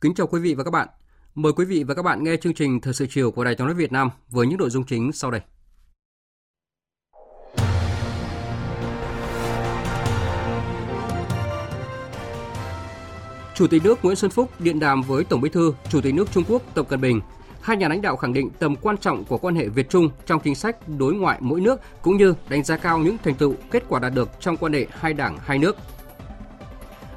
Kính chào quý vị và các bạn. Mời quý vị và các bạn nghe chương trình Thời sự chiều của Đài Tiếng nói Việt Nam với những nội dung chính sau đây. Chủ tịch nước Nguyễn Xuân Phúc điện đàm với Tổng Bí thư, Chủ tịch nước Trung Quốc Tập Cận Bình. Hai nhà lãnh đạo khẳng định tầm quan trọng của quan hệ Việt Trung trong chính sách đối ngoại mỗi nước cũng như đánh giá cao những thành tựu kết quả đạt được trong quan hệ hai đảng hai nước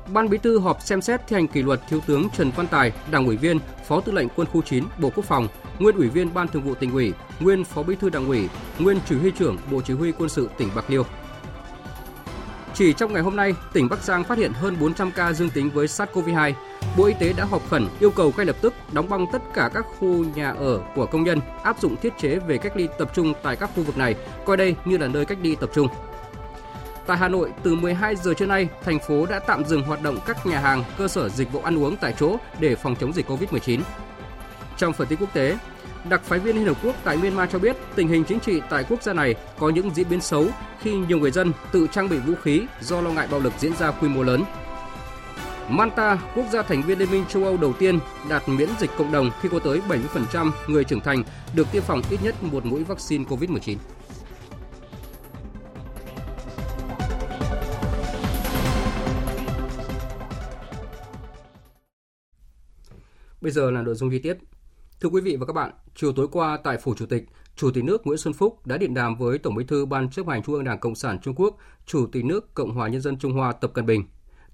Ban Bí thư họp xem xét thi hành kỷ luật Thiếu tướng Trần Văn Tài, Đảng ủy viên, Phó Tư lệnh Quân khu 9, Bộ Quốc phòng, nguyên Ủy viên Ban Thường vụ tỉnh ủy, nguyên Phó Bí thư Đảng ủy, nguyên Chỉ huy trưởng Bộ Chỉ huy Quân sự tỉnh Bạc Liêu. Chỉ trong ngày hôm nay, tỉnh Bắc Giang phát hiện hơn 400 ca dương tính với SARS-CoV-2. Bộ Y tế đã họp khẩn yêu cầu ngay lập tức đóng băng tất cả các khu nhà ở của công nhân, áp dụng thiết chế về cách ly tập trung tại các khu vực này, coi đây như là nơi cách ly tập trung. Tại Hà Nội, từ 12 giờ trưa nay, thành phố đã tạm dừng hoạt động các nhà hàng, cơ sở dịch vụ ăn uống tại chỗ để phòng chống dịch Covid-19. Trong phần tin quốc tế, đặc phái viên Liên Hợp Quốc tại Myanmar cho biết tình hình chính trị tại quốc gia này có những diễn biến xấu khi nhiều người dân tự trang bị vũ khí do lo ngại bạo lực diễn ra quy mô lớn. Manta, quốc gia thành viên Liên minh châu Âu đầu tiên đạt miễn dịch cộng đồng khi có tới 70% người trưởng thành được tiêm phòng ít nhất một mũi vaccine COVID-19. Bây giờ là nội dung chi tiết. Thưa quý vị và các bạn, chiều tối qua tại Phủ Chủ tịch, Chủ tịch nước Nguyễn Xuân Phúc đã điện đàm với Tổng Bí thư Ban chấp hành Trung ương Đảng Cộng sản Trung Quốc, Chủ tịch nước Cộng hòa Nhân dân Trung Hoa Tập Cận Bình.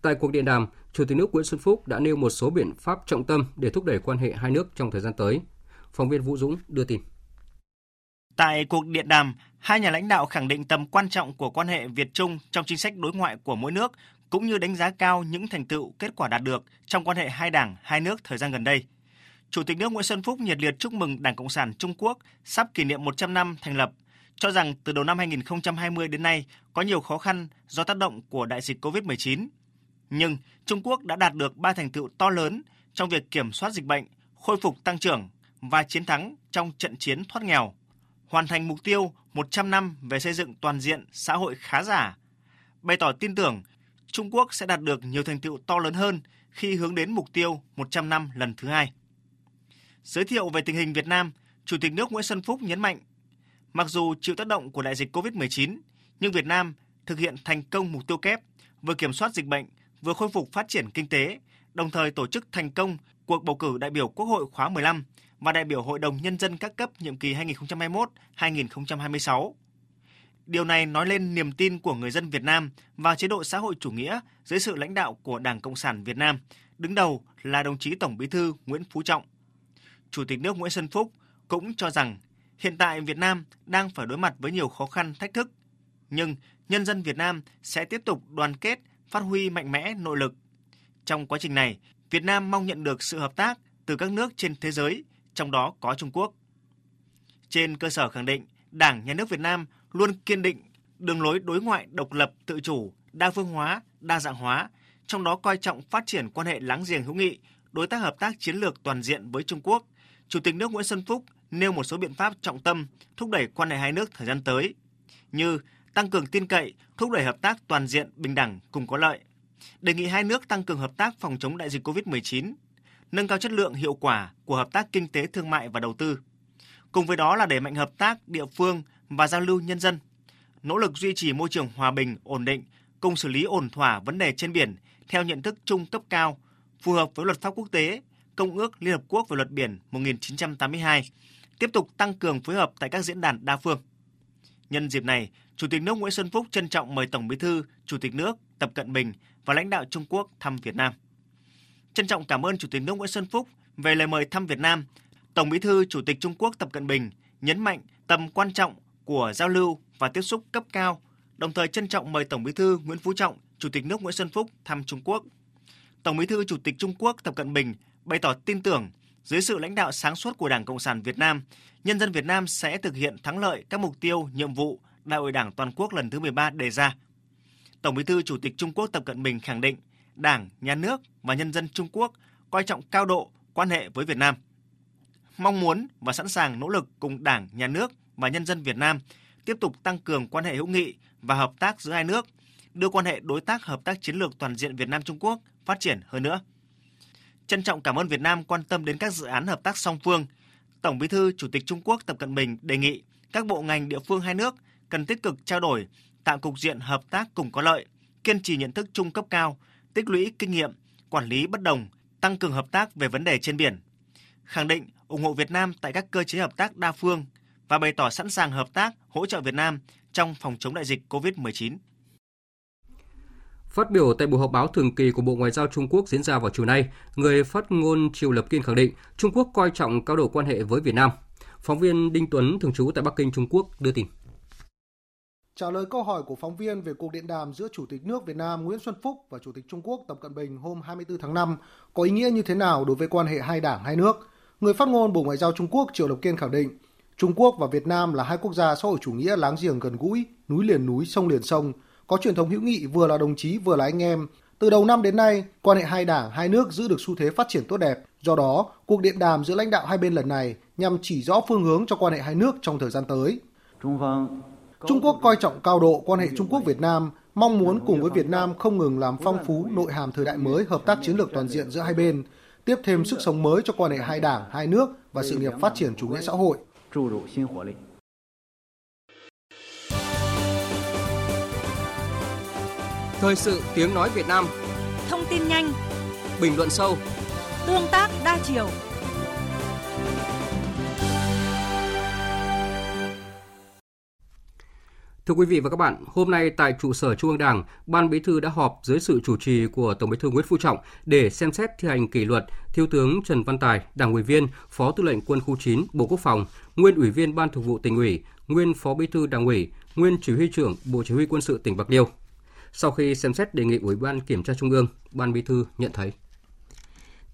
Tại cuộc điện đàm, Chủ tịch nước Nguyễn Xuân Phúc đã nêu một số biện pháp trọng tâm để thúc đẩy quan hệ hai nước trong thời gian tới. Phóng viên Vũ Dũng đưa tin. Tại cuộc điện đàm, hai nhà lãnh đạo khẳng định tầm quan trọng của quan hệ Việt Trung trong chính sách đối ngoại của mỗi nước, cũng như đánh giá cao những thành tựu kết quả đạt được trong quan hệ hai đảng, hai nước thời gian gần đây. Chủ tịch nước Nguyễn Xuân Phúc nhiệt liệt chúc mừng Đảng Cộng sản Trung Quốc sắp kỷ niệm 100 năm thành lập, cho rằng từ đầu năm 2020 đến nay có nhiều khó khăn do tác động của đại dịch COVID-19. Nhưng Trung Quốc đã đạt được ba thành tựu to lớn trong việc kiểm soát dịch bệnh, khôi phục tăng trưởng và chiến thắng trong trận chiến thoát nghèo, hoàn thành mục tiêu 100 năm về xây dựng toàn diện xã hội khá giả, bày tỏ tin tưởng Trung Quốc sẽ đạt được nhiều thành tựu to lớn hơn khi hướng đến mục tiêu 100 năm lần thứ hai. Giới thiệu về tình hình Việt Nam, Chủ tịch nước Nguyễn Xuân Phúc nhấn mạnh, mặc dù chịu tác động của đại dịch COVID-19, nhưng Việt Nam thực hiện thành công mục tiêu kép, vừa kiểm soát dịch bệnh, vừa khôi phục phát triển kinh tế, đồng thời tổ chức thành công cuộc bầu cử đại biểu Quốc hội khóa 15 và đại biểu Hội đồng Nhân dân các cấp nhiệm kỳ 2021-2026. Điều này nói lên niềm tin của người dân Việt Nam vào chế độ xã hội chủ nghĩa dưới sự lãnh đạo của Đảng Cộng sản Việt Nam, đứng đầu là đồng chí Tổng Bí thư Nguyễn Phú Trọng. Chủ tịch nước Nguyễn Xuân Phúc cũng cho rằng hiện tại Việt Nam đang phải đối mặt với nhiều khó khăn, thách thức, nhưng nhân dân Việt Nam sẽ tiếp tục đoàn kết, phát huy mạnh mẽ nội lực. Trong quá trình này, Việt Nam mong nhận được sự hợp tác từ các nước trên thế giới, trong đó có Trung Quốc. Trên cơ sở khẳng định Đảng, Nhà nước Việt Nam luôn kiên định đường lối đối ngoại độc lập, tự chủ, đa phương hóa, đa dạng hóa, trong đó coi trọng phát triển quan hệ láng giềng hữu nghị, đối tác hợp tác chiến lược toàn diện với Trung Quốc. Chủ tịch nước Nguyễn Xuân Phúc nêu một số biện pháp trọng tâm thúc đẩy quan hệ hai nước thời gian tới, như tăng cường tin cậy, thúc đẩy hợp tác toàn diện, bình đẳng, cùng có lợi. Đề nghị hai nước tăng cường hợp tác phòng chống đại dịch COVID-19, nâng cao chất lượng hiệu quả của hợp tác kinh tế thương mại và đầu tư. Cùng với đó là đẩy mạnh hợp tác địa phương và giao lưu nhân dân, nỗ lực duy trì môi trường hòa bình, ổn định, cùng xử lý ổn thỏa vấn đề trên biển theo nhận thức chung cấp cao, phù hợp với luật pháp quốc tế, Công ước Liên Hợp Quốc về luật biển 1982, tiếp tục tăng cường phối hợp tại các diễn đàn đa phương. Nhân dịp này, Chủ tịch nước Nguyễn Xuân Phúc trân trọng mời Tổng Bí thư, Chủ tịch nước Tập Cận Bình và lãnh đạo Trung Quốc thăm Việt Nam. Trân trọng cảm ơn Chủ tịch nước Nguyễn Xuân Phúc về lời mời thăm Việt Nam. Tổng Bí thư Chủ tịch Trung Quốc Tập Cận Bình nhấn mạnh tầm quan trọng của giao lưu và tiếp xúc cấp cao, đồng thời trân trọng mời Tổng Bí thư Nguyễn Phú Trọng, Chủ tịch nước Nguyễn Xuân Phúc thăm Trung Quốc. Tổng Bí thư Chủ tịch Trung Quốc Tập Cận Bình bày tỏ tin tưởng dưới sự lãnh đạo sáng suốt của Đảng Cộng sản Việt Nam, nhân dân Việt Nam sẽ thực hiện thắng lợi các mục tiêu, nhiệm vụ Đại hội Đảng toàn quốc lần thứ 13 đề ra. Tổng Bí thư Chủ tịch Trung Quốc Tập Cận Bình khẳng định Đảng, Nhà nước và nhân dân Trung Quốc coi trọng cao độ quan hệ với Việt Nam. Mong muốn và sẵn sàng nỗ lực cùng Đảng, Nhà nước và nhân dân Việt Nam tiếp tục tăng cường quan hệ hữu nghị và hợp tác giữa hai nước, đưa quan hệ đối tác hợp tác chiến lược toàn diện Việt Nam Trung Quốc phát triển hơn nữa. Trân trọng cảm ơn Việt Nam quan tâm đến các dự án hợp tác song phương. Tổng Bí thư Chủ tịch Trung Quốc Tập Cận Bình đề nghị các bộ ngành địa phương hai nước cần tích cực trao đổi, tạo cục diện hợp tác cùng có lợi, kiên trì nhận thức chung cấp cao, tích lũy kinh nghiệm, quản lý bất đồng, tăng cường hợp tác về vấn đề trên biển. Khẳng định ủng hộ Việt Nam tại các cơ chế hợp tác đa phương và bày tỏ sẵn sàng hợp tác hỗ trợ Việt Nam trong phòng chống đại dịch COVID-19. Phát biểu tại buổi họp báo thường kỳ của Bộ Ngoại giao Trung Quốc diễn ra vào chiều nay, người phát ngôn Triều Lập Kiên khẳng định Trung Quốc coi trọng cao độ quan hệ với Việt Nam. Phóng viên Đinh Tuấn thường trú tại Bắc Kinh, Trung Quốc đưa tin. Trả lời câu hỏi của phóng viên về cuộc điện đàm giữa Chủ tịch nước Việt Nam Nguyễn Xuân Phúc và Chủ tịch Trung Quốc Tập Cận Bình hôm 24 tháng 5 có ý nghĩa như thế nào đối với quan hệ hai đảng hai nước, người phát ngôn Bộ Ngoại giao Trung Quốc Triệu Lập Kiên khẳng định Trung Quốc và Việt Nam là hai quốc gia xã hội chủ nghĩa láng giềng gần gũi, núi liền núi, sông liền sông, có truyền thống hữu nghị vừa là đồng chí vừa là anh em. Từ đầu năm đến nay, quan hệ hai đảng, hai nước giữ được xu thế phát triển tốt đẹp. Do đó, cuộc điện đàm giữa lãnh đạo hai bên lần này nhằm chỉ rõ phương hướng cho quan hệ hai nước trong thời gian tới. Trung Quốc coi trọng cao độ quan hệ Trung Quốc Việt Nam, mong muốn cùng với Việt Nam không ngừng làm phong phú nội hàm thời đại mới hợp tác chiến lược toàn diện giữa hai bên, tiếp thêm sức sống mới cho quan hệ hai đảng, hai nước và sự nghiệp phát triển chủ nghĩa xã hội. Thời sự tiếng nói Việt Nam. Thông tin nhanh. Bình luận sâu. Tương tác đa chiều Thưa quý vị và các bạn, hôm nay tại trụ sở Trung ương Đảng, Ban Bí thư đã họp dưới sự chủ trì của Tổng Bí thư Nguyễn Phú Trọng để xem xét thi hành kỷ luật Thiếu tướng Trần Văn Tài, Đảng ủy viên, Phó Tư lệnh Quân khu 9, Bộ Quốc phòng, nguyên Ủy viên Ban Thường vụ tỉnh ủy, nguyên Phó Bí thư Đảng ủy, nguyên Chỉ huy trưởng Bộ Chỉ huy Quân sự tỉnh Bạc Liêu. Sau khi xem xét đề nghị Ủy ban Kiểm tra Trung ương, Ban Bí thư nhận thấy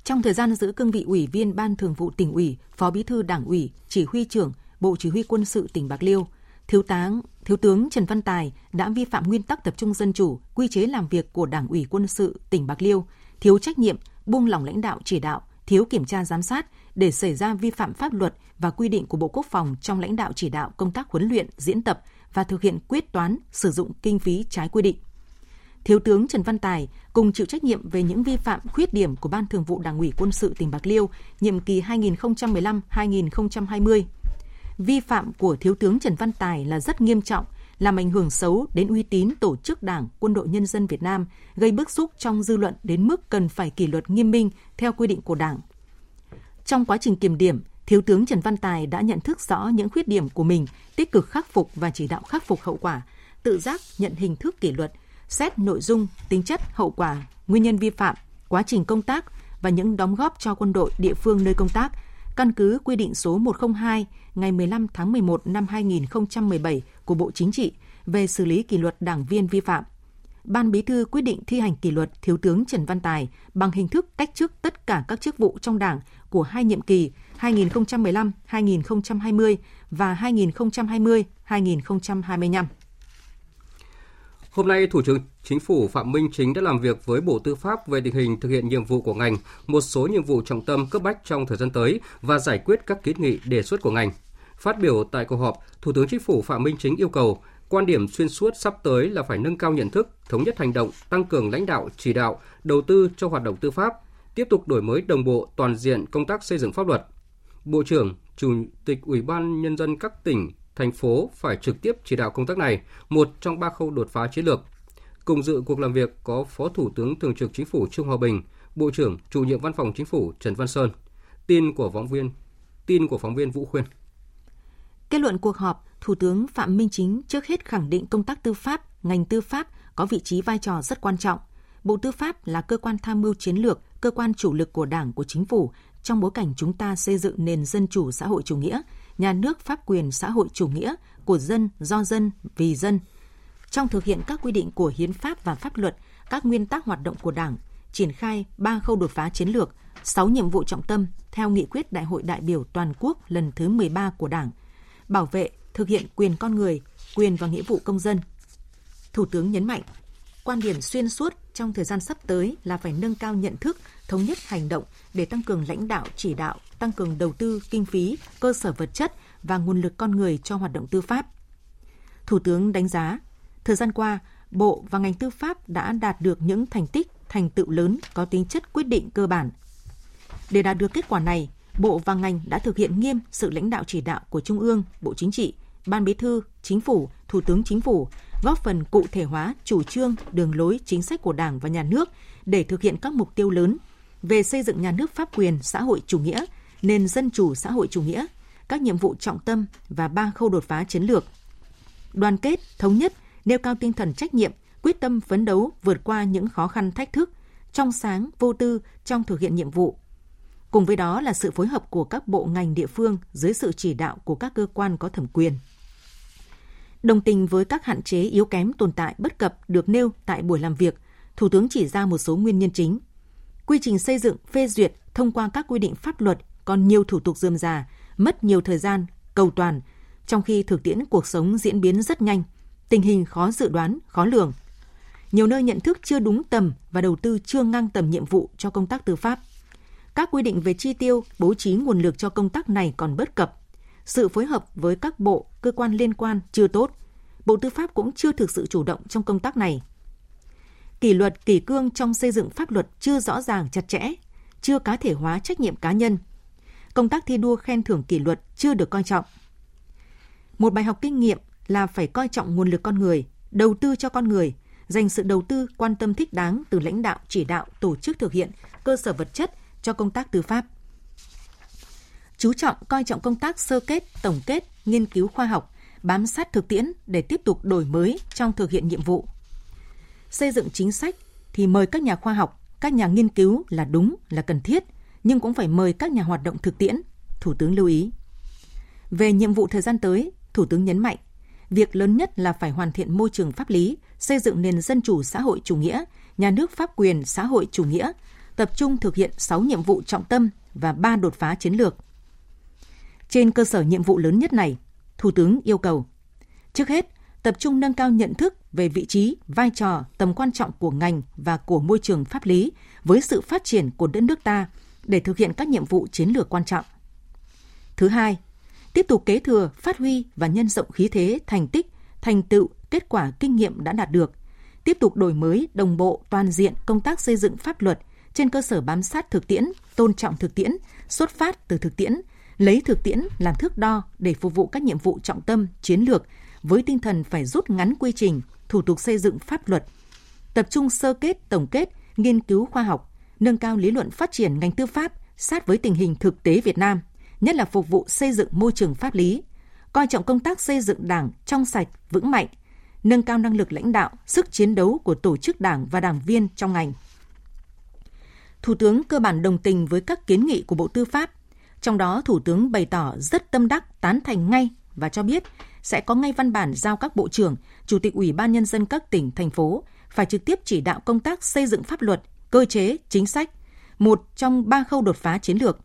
trong thời gian giữ cương vị ủy viên Ban Thường vụ tỉnh ủy, Phó Bí thư Đảng ủy, Chỉ huy trưởng Bộ Chỉ huy Quân sự tỉnh Bạc Liêu, Thiếu tá Thiếu tướng Trần Văn Tài đã vi phạm nguyên tắc tập trung dân chủ, quy chế làm việc của Đảng ủy Quân sự tỉnh Bạc Liêu, thiếu trách nhiệm, buông lỏng lãnh đạo chỉ đạo, thiếu kiểm tra giám sát để xảy ra vi phạm pháp luật và quy định của Bộ Quốc phòng trong lãnh đạo chỉ đạo công tác huấn luyện, diễn tập và thực hiện quyết toán sử dụng kinh phí trái quy định. Thiếu tướng Trần Văn Tài cùng chịu trách nhiệm về những vi phạm khuyết điểm của Ban Thường vụ Đảng ủy Quân sự tỉnh Bạc Liêu nhiệm kỳ 2015-2020. Vi phạm của Thiếu tướng Trần Văn Tài là rất nghiêm trọng, làm ảnh hưởng xấu đến uy tín tổ chức Đảng, Quân đội Nhân dân Việt Nam, gây bức xúc trong dư luận đến mức cần phải kỷ luật nghiêm minh theo quy định của Đảng. Trong quá trình kiểm điểm, Thiếu tướng Trần Văn Tài đã nhận thức rõ những khuyết điểm của mình, tích cực khắc phục và chỉ đạo khắc phục hậu quả, tự giác nhận hình thức kỷ luật – xét nội dung, tính chất, hậu quả, nguyên nhân vi phạm, quá trình công tác và những đóng góp cho quân đội địa phương nơi công tác, căn cứ quy định số 102 ngày 15 tháng 11 năm 2017 của Bộ Chính trị về xử lý kỷ luật đảng viên vi phạm. Ban Bí thư quyết định thi hành kỷ luật Thiếu tướng Trần Văn Tài bằng hình thức cách chức tất cả các chức vụ trong Đảng của hai nhiệm kỳ 2015-2020 và 2020-2025. Hôm nay, Thủ tướng Chính phủ Phạm Minh Chính đã làm việc với Bộ Tư pháp về tình hình thực hiện nhiệm vụ của ngành, một số nhiệm vụ trọng tâm cấp bách trong thời gian tới và giải quyết các kiến nghị đề xuất của ngành. Phát biểu tại cuộc họp, Thủ tướng Chính phủ Phạm Minh Chính yêu cầu quan điểm xuyên suốt sắp tới là phải nâng cao nhận thức, thống nhất hành động, tăng cường lãnh đạo, chỉ đạo, đầu tư cho hoạt động tư pháp, tiếp tục đổi mới đồng bộ toàn diện công tác xây dựng pháp luật. Bộ trưởng, Chủ tịch Ủy ban Nhân dân các tỉnh, thành phố phải trực tiếp chỉ đạo công tác này, một trong ba khâu đột phá chiến lược. Cùng dự cuộc làm việc có Phó Thủ tướng Thường trực Chính phủ Trương Hòa Bình, Bộ trưởng Chủ nhiệm Văn phòng Chính phủ Trần Văn Sơn. Tin của phóng viên tin của phóng viên Vũ Khuyên. Kết luận cuộc họp, Thủ tướng Phạm Minh Chính trước hết khẳng định công tác tư pháp, ngành tư pháp có vị trí vai trò rất quan trọng. Bộ Tư pháp là cơ quan tham mưu chiến lược, cơ quan chủ lực của Đảng, của chính phủ trong bối cảnh chúng ta xây dựng nền dân chủ xã hội chủ nghĩa, nhà nước pháp quyền xã hội chủ nghĩa của dân, do dân, vì dân. Trong thực hiện các quy định của hiến pháp và pháp luật, các nguyên tắc hoạt động của Đảng, triển khai ba khâu đột phá chiến lược, 6 nhiệm vụ trọng tâm theo nghị quyết Đại hội đại biểu toàn quốc lần thứ 13 của Đảng, bảo vệ, thực hiện quyền con người, quyền và nghĩa vụ công dân. Thủ tướng nhấn mạnh, quan điểm xuyên suốt trong thời gian sắp tới là phải nâng cao nhận thức, thống nhất hành động để tăng cường lãnh đạo chỉ đạo, tăng cường đầu tư kinh phí, cơ sở vật chất và nguồn lực con người cho hoạt động tư pháp. Thủ tướng đánh giá, thời gian qua, Bộ và ngành tư pháp đã đạt được những thành tích, thành tựu lớn có tính chất quyết định cơ bản. Để đạt được kết quả này, Bộ và ngành đã thực hiện nghiêm sự lãnh đạo chỉ đạo của Trung ương, Bộ Chính trị, Ban Bí thư, Chính phủ, Thủ tướng Chính phủ, góp phần cụ thể hóa chủ trương, đường lối, chính sách của Đảng và Nhà nước để thực hiện các mục tiêu lớn về xây dựng nhà nước pháp quyền xã hội chủ nghĩa, nền dân chủ xã hội chủ nghĩa, các nhiệm vụ trọng tâm và ba khâu đột phá chiến lược. Đoàn kết, thống nhất, nêu cao tinh thần trách nhiệm, quyết tâm phấn đấu vượt qua những khó khăn thách thức, trong sáng, vô tư trong thực hiện nhiệm vụ. Cùng với đó là sự phối hợp của các bộ ngành địa phương dưới sự chỉ đạo của các cơ quan có thẩm quyền. Đồng tình với các hạn chế yếu kém tồn tại bất cập được nêu tại buổi làm việc, Thủ tướng chỉ ra một số nguyên nhân chính. Quy trình xây dựng, phê duyệt thông qua các quy định pháp luật còn nhiều thủ tục dườm già, mất nhiều thời gian, cầu toàn, trong khi thực tiễn cuộc sống diễn biến rất nhanh, tình hình khó dự đoán, khó lường. Nhiều nơi nhận thức chưa đúng tầm và đầu tư chưa ngang tầm nhiệm vụ cho công tác tư pháp. Các quy định về chi tiêu, bố trí nguồn lực cho công tác này còn bất cập. Sự phối hợp với các bộ, cơ quan liên quan chưa tốt. Bộ Tư pháp cũng chưa thực sự chủ động trong công tác này. Kỷ luật, kỷ cương trong xây dựng pháp luật chưa rõ ràng chặt chẽ, chưa cá thể hóa trách nhiệm cá nhân. Công tác thi đua khen thưởng kỷ luật chưa được coi trọng. Một bài học kinh nghiệm là phải coi trọng nguồn lực con người, đầu tư cho con người, dành sự đầu tư quan tâm thích đáng từ lãnh đạo chỉ đạo tổ chức thực hiện cơ sở vật chất cho công tác tư pháp. Chú trọng coi trọng công tác sơ kết, tổng kết, nghiên cứu khoa học, bám sát thực tiễn để tiếp tục đổi mới trong thực hiện nhiệm vụ. Xây dựng chính sách thì mời các nhà khoa học, các nhà nghiên cứu là đúng, là cần thiết, nhưng cũng phải mời các nhà hoạt động thực tiễn, Thủ tướng lưu ý. Về nhiệm vụ thời gian tới, Thủ tướng nhấn mạnh, việc lớn nhất là phải hoàn thiện môi trường pháp lý, xây dựng nền dân chủ xã hội chủ nghĩa, nhà nước pháp quyền xã hội chủ nghĩa, tập trung thực hiện 6 nhiệm vụ trọng tâm và 3 đột phá chiến lược. Trên cơ sở nhiệm vụ lớn nhất này, Thủ tướng yêu cầu Trước hết, tập trung nâng cao nhận thức về vị trí, vai trò, tầm quan trọng của ngành và của môi trường pháp lý với sự phát triển của đất nước ta để thực hiện các nhiệm vụ chiến lược quan trọng. Thứ hai, tiếp tục kế thừa, phát huy và nhân rộng khí thế, thành tích, thành tựu, kết quả kinh nghiệm đã đạt được, tiếp tục đổi mới đồng bộ toàn diện công tác xây dựng pháp luật trên cơ sở bám sát thực tiễn, tôn trọng thực tiễn, xuất phát từ thực tiễn, lấy thực tiễn làm thước đo để phục vụ các nhiệm vụ trọng tâm, chiến lược với tinh thần phải rút ngắn quy trình, thủ tục xây dựng pháp luật, tập trung sơ kết, tổng kết, nghiên cứu khoa học, nâng cao lý luận phát triển ngành tư pháp sát với tình hình thực tế Việt Nam, nhất là phục vụ xây dựng môi trường pháp lý, coi trọng công tác xây dựng Đảng trong sạch, vững mạnh, nâng cao năng lực lãnh đạo, sức chiến đấu của tổ chức Đảng và đảng viên trong ngành. Thủ tướng cơ bản đồng tình với các kiến nghị của Bộ Tư pháp. Trong đó, Thủ tướng bày tỏ rất tâm đắc tán thành ngay và cho biết sẽ có ngay văn bản giao các bộ trưởng, chủ tịch ủy ban nhân dân các tỉnh, thành phố phải trực tiếp chỉ đạo công tác xây dựng pháp luật, cơ chế, chính sách, một trong ba khâu đột phá chiến lược.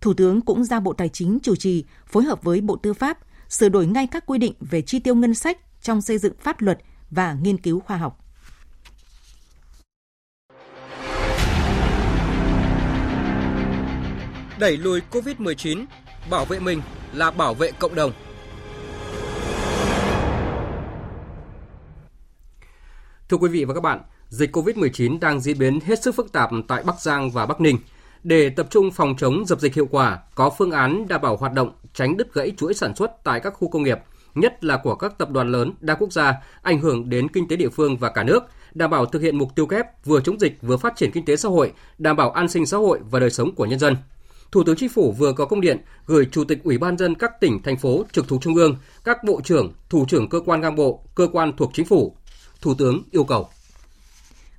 Thủ tướng cũng giao Bộ Tài chính chủ trì phối hợp với Bộ Tư pháp sửa đổi ngay các quy định về chi tiêu ngân sách trong xây dựng pháp luật và nghiên cứu khoa học. Đẩy lùi COVID-19, bảo vệ mình là bảo vệ cộng đồng. Thưa quý vị và các bạn, dịch COVID-19 đang diễn biến hết sức phức tạp tại Bắc Giang và Bắc Ninh. Để tập trung phòng chống dập dịch hiệu quả, có phương án đảm bảo hoạt động, tránh đứt gãy chuỗi sản xuất tại các khu công nghiệp, nhất là của các tập đoàn lớn đa quốc gia, ảnh hưởng đến kinh tế địa phương và cả nước, đảm bảo thực hiện mục tiêu kép vừa chống dịch vừa phát triển kinh tế xã hội, đảm bảo an sinh xã hội và đời sống của nhân dân. Thủ tướng Chính phủ vừa có công điện gửi Chủ tịch Ủy ban dân các tỉnh, thành phố trực thuộc Trung ương, các bộ trưởng, thủ trưởng cơ quan ngang bộ, cơ quan thuộc chính phủ, Thủ tướng yêu cầu.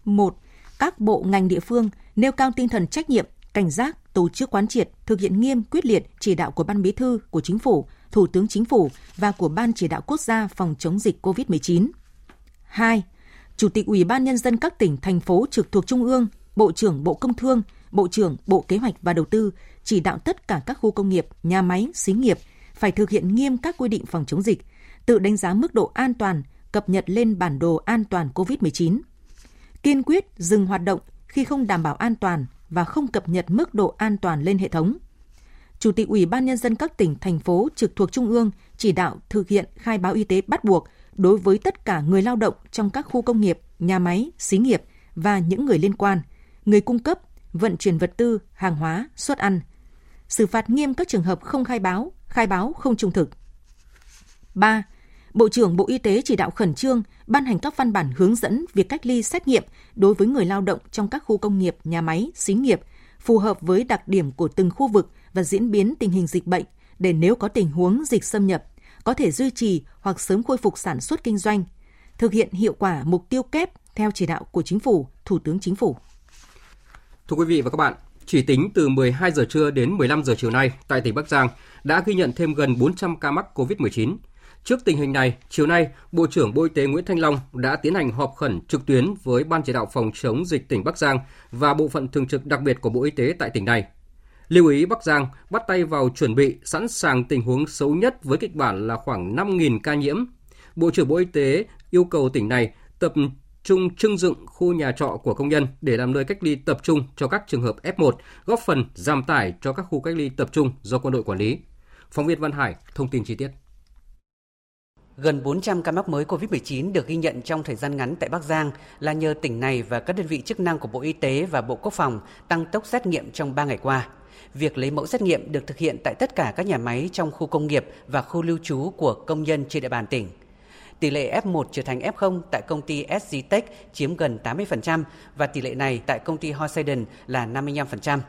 1. Các bộ ngành địa phương nêu cao tinh thần trách nhiệm, cảnh giác, tổ chức quán triệt, thực hiện nghiêm quyết liệt chỉ đạo của Ban Bí thư, của Chính phủ, Thủ tướng Chính phủ và của Ban chỉ đạo quốc gia phòng chống dịch COVID-19. 2. Chủ tịch Ủy ban Nhân dân các tỉnh, thành phố trực thuộc Trung ương, Bộ trưởng Bộ Công Thương, Bộ trưởng Bộ Kế hoạch và Đầu tư chỉ đạo tất cả các khu công nghiệp, nhà máy, xí nghiệp phải thực hiện nghiêm các quy định phòng chống dịch, tự đánh giá mức độ an toàn, cập nhật lên bản đồ an toàn COVID-19. Kiên quyết dừng hoạt động khi không đảm bảo an toàn và không cập nhật mức độ an toàn lên hệ thống. Chủ tịch Ủy ban Nhân dân các tỉnh, thành phố trực thuộc Trung ương chỉ đạo thực hiện khai báo y tế bắt buộc đối với tất cả người lao động trong các khu công nghiệp, nhà máy, xí nghiệp và những người liên quan, người cung cấp, vận chuyển vật tư, hàng hóa, xuất ăn. Xử phạt nghiêm các trường hợp không khai báo, khai báo không trung thực. 3. Bộ trưởng Bộ Y tế chỉ đạo khẩn trương ban hành các văn bản hướng dẫn việc cách ly xét nghiệm đối với người lao động trong các khu công nghiệp, nhà máy, xí nghiệp phù hợp với đặc điểm của từng khu vực và diễn biến tình hình dịch bệnh để nếu có tình huống dịch xâm nhập có thể duy trì hoặc sớm khôi phục sản xuất kinh doanh, thực hiện hiệu quả mục tiêu kép theo chỉ đạo của Chính phủ, Thủ tướng Chính phủ. Thưa quý vị và các bạn, chỉ tính từ 12 giờ trưa đến 15 giờ chiều nay tại tỉnh Bắc Giang đã ghi nhận thêm gần 400 ca mắc COVID-19. Trước tình hình này, chiều nay, Bộ trưởng Bộ Y tế Nguyễn Thanh Long đã tiến hành họp khẩn trực tuyến với Ban chỉ đạo phòng chống dịch tỉnh Bắc Giang và bộ phận thường trực đặc biệt của Bộ Y tế tại tỉnh này. Lưu ý Bắc Giang bắt tay vào chuẩn bị sẵn sàng tình huống xấu nhất với kịch bản là khoảng 5.000 ca nhiễm. Bộ trưởng Bộ Y tế yêu cầu tỉnh này tập trung trưng dựng khu nhà trọ của công nhân để làm nơi cách ly tập trung cho các trường hợp F1, góp phần giảm tải cho các khu cách ly tập trung do quân đội quản lý. Phóng viên Văn Hải thông tin chi tiết. Gần 400 ca mắc mới COVID-19 được ghi nhận trong thời gian ngắn tại Bắc Giang là nhờ tỉnh này và các đơn vị chức năng của Bộ Y tế và Bộ Quốc phòng tăng tốc xét nghiệm trong 3 ngày qua. Việc lấy mẫu xét nghiệm được thực hiện tại tất cả các nhà máy trong khu công nghiệp và khu lưu trú của công nhân trên địa bàn tỉnh. Tỷ lệ F1 trở thành F0 tại công ty SG Tech chiếm gần 80% và tỷ lệ này tại công ty Hoseiden là 55%.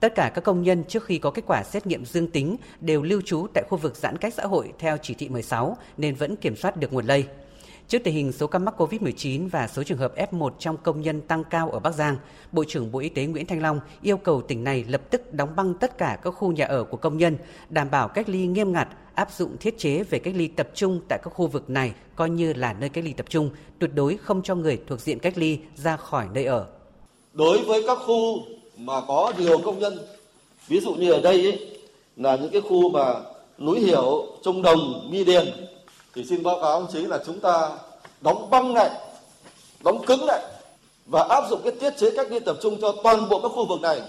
Tất cả các công nhân trước khi có kết quả xét nghiệm dương tính đều lưu trú tại khu vực giãn cách xã hội theo chỉ thị 16 nên vẫn kiểm soát được nguồn lây. Trước tình hình số ca mắc COVID-19 và số trường hợp F1 trong công nhân tăng cao ở Bắc Giang, Bộ trưởng Bộ Y tế Nguyễn Thanh Long yêu cầu tỉnh này lập tức đóng băng tất cả các khu nhà ở của công nhân, đảm bảo cách ly nghiêm ngặt, áp dụng thiết chế về cách ly tập trung tại các khu vực này coi như là nơi cách ly tập trung, tuyệt đối không cho người thuộc diện cách ly ra khỏi nơi ở. Đối với các khu mà có nhiều công nhân, ví dụ như ở đây ấy, là những cái khu mà núi hiểu, trung đồng, mi điền thì xin báo cáo ông chí là chúng ta đóng băng lại, đóng cứng lại và áp dụng cái tiết chế cách ly tập trung cho toàn bộ các khu vực này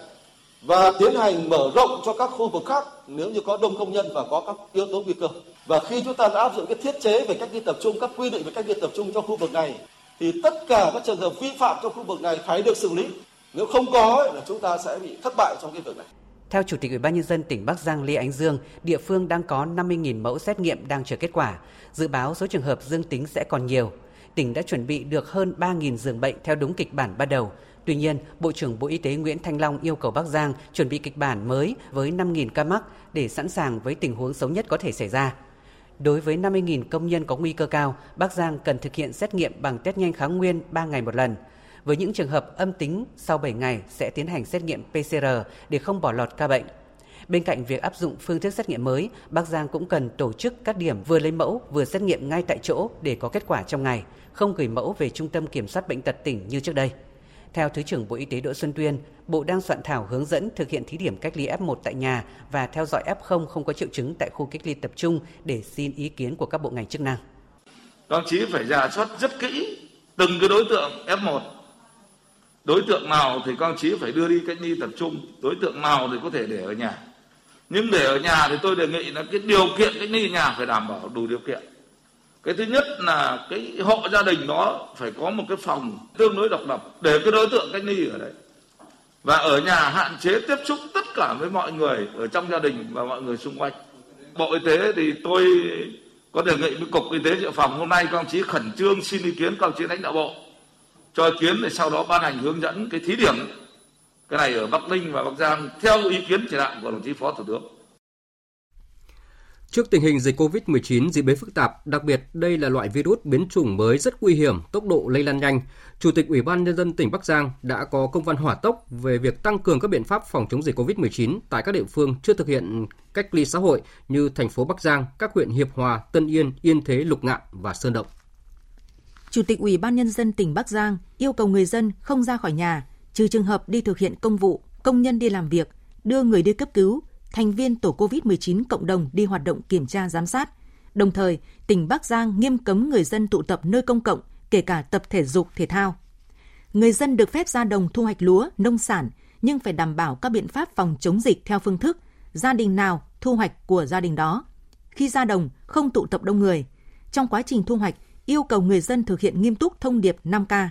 và tiến hành mở rộng cho các khu vực khác nếu như có đông công nhân và có các yếu tố nguy cơ. Và khi chúng ta đã áp dụng cái thiết chế về cách ly tập trung, các quy định về cách ly tập trung trong khu vực này thì tất cả các trường hợp vi phạm trong khu vực này phải được xử lý. Nếu không có là chúng ta sẽ bị thất bại trong cái việc này. Theo Chủ tịch Ủy ban nhân dân tỉnh Bắc Giang Lê Ánh Dương, địa phương đang có 50.000 mẫu xét nghiệm đang chờ kết quả. Dự báo số trường hợp dương tính sẽ còn nhiều. Tỉnh đã chuẩn bị được hơn 3.000 giường bệnh theo đúng kịch bản ban đầu. Tuy nhiên, Bộ trưởng Bộ Y tế Nguyễn Thanh Long yêu cầu Bắc Giang chuẩn bị kịch bản mới với 5.000 ca mắc để sẵn sàng với tình huống xấu nhất có thể xảy ra. Đối với 50.000 công nhân có nguy cơ cao, Bắc Giang cần thực hiện xét nghiệm bằng test nhanh kháng nguyên 3 ngày một lần. Với những trường hợp âm tính, sau 7 ngày sẽ tiến hành xét nghiệm PCR để không bỏ lọt ca bệnh. Bên cạnh việc áp dụng phương thức xét nghiệm mới, Bắc Giang cũng cần tổ chức các điểm vừa lấy mẫu vừa xét nghiệm ngay tại chỗ để có kết quả trong ngày, không gửi mẫu về Trung tâm Kiểm soát Bệnh tật tỉnh như trước đây. Theo Thứ trưởng Bộ Y tế Đỗ Xuân Tuyên, Bộ đang soạn thảo hướng dẫn thực hiện thí điểm cách ly F1 tại nhà và theo dõi F0 không có triệu chứng tại khu cách ly tập trung để xin ý kiến của các bộ ngành chức năng. Các chí phải giả soát rất kỹ từng cái đối tượng F1 đối tượng nào thì các chí phải đưa đi cách ly tập trung, đối tượng nào thì có thể để ở nhà. Nhưng để ở nhà thì tôi đề nghị là cái điều kiện cách ly nhà phải đảm bảo đủ điều kiện. Cái thứ nhất là cái hộ gia đình đó phải có một cái phòng tương đối độc lập để cái đối tượng cách ly ở đấy. Và ở nhà hạn chế tiếp xúc tất cả với mọi người ở trong gia đình và mọi người xung quanh. Bộ y tế thì tôi có đề nghị với cục y tế dự phòng hôm nay, các ông chí khẩn trương xin ý kiến các ông chí lãnh đạo bộ cho ý kiến để sau đó ban hành hướng dẫn cái thí điểm cái này ở Bắc Ninh và Bắc Giang theo ý kiến chỉ đạo của đồng chí Phó Thủ tướng. Trước tình hình dịch COVID-19 diễn biến phức tạp, đặc biệt đây là loại virus biến chủng mới rất nguy hiểm, tốc độ lây lan nhanh, Chủ tịch Ủy ban Nhân dân tỉnh Bắc Giang đã có công văn hỏa tốc về việc tăng cường các biện pháp phòng chống dịch COVID-19 tại các địa phương chưa thực hiện cách ly xã hội như thành phố Bắc Giang, các huyện Hiệp Hòa, Tân Yên, Yên Thế, Lục Ngạn và Sơn Động. Chủ tịch Ủy ban Nhân dân tỉnh Bắc Giang yêu cầu người dân không ra khỏi nhà, trừ trường hợp đi thực hiện công vụ, công nhân đi làm việc, đưa người đi cấp cứu, thành viên tổ COVID-19 cộng đồng đi hoạt động kiểm tra giám sát. Đồng thời, tỉnh Bắc Giang nghiêm cấm người dân tụ tập nơi công cộng, kể cả tập thể dục thể thao. Người dân được phép ra đồng thu hoạch lúa, nông sản, nhưng phải đảm bảo các biện pháp phòng chống dịch theo phương thức gia đình nào thu hoạch của gia đình đó. Khi ra đồng, không tụ tập đông người. Trong quá trình thu hoạch, yêu cầu người dân thực hiện nghiêm túc thông điệp 5K.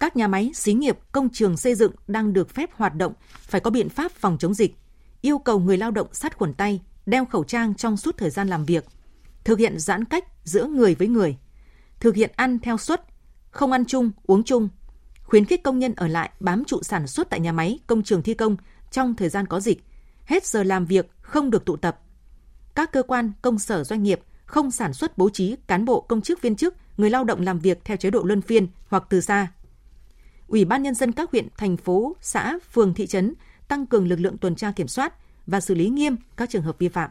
Các nhà máy, xí nghiệp, công trường xây dựng đang được phép hoạt động phải có biện pháp phòng chống dịch. Yêu cầu người lao động sát khuẩn tay, đeo khẩu trang trong suốt thời gian làm việc, thực hiện giãn cách giữa người với người, thực hiện ăn theo suất, không ăn chung, uống chung, khuyến khích công nhân ở lại bám trụ sản xuất tại nhà máy, công trường thi công trong thời gian có dịch, hết giờ làm việc không được tụ tập. Các cơ quan, công sở doanh nghiệp không sản xuất bố trí cán bộ công chức viên chức, người lao động làm việc theo chế độ luân phiên hoặc từ xa. Ủy ban nhân dân các huyện, thành phố, xã, phường, thị trấn tăng cường lực lượng tuần tra kiểm soát và xử lý nghiêm các trường hợp vi phạm.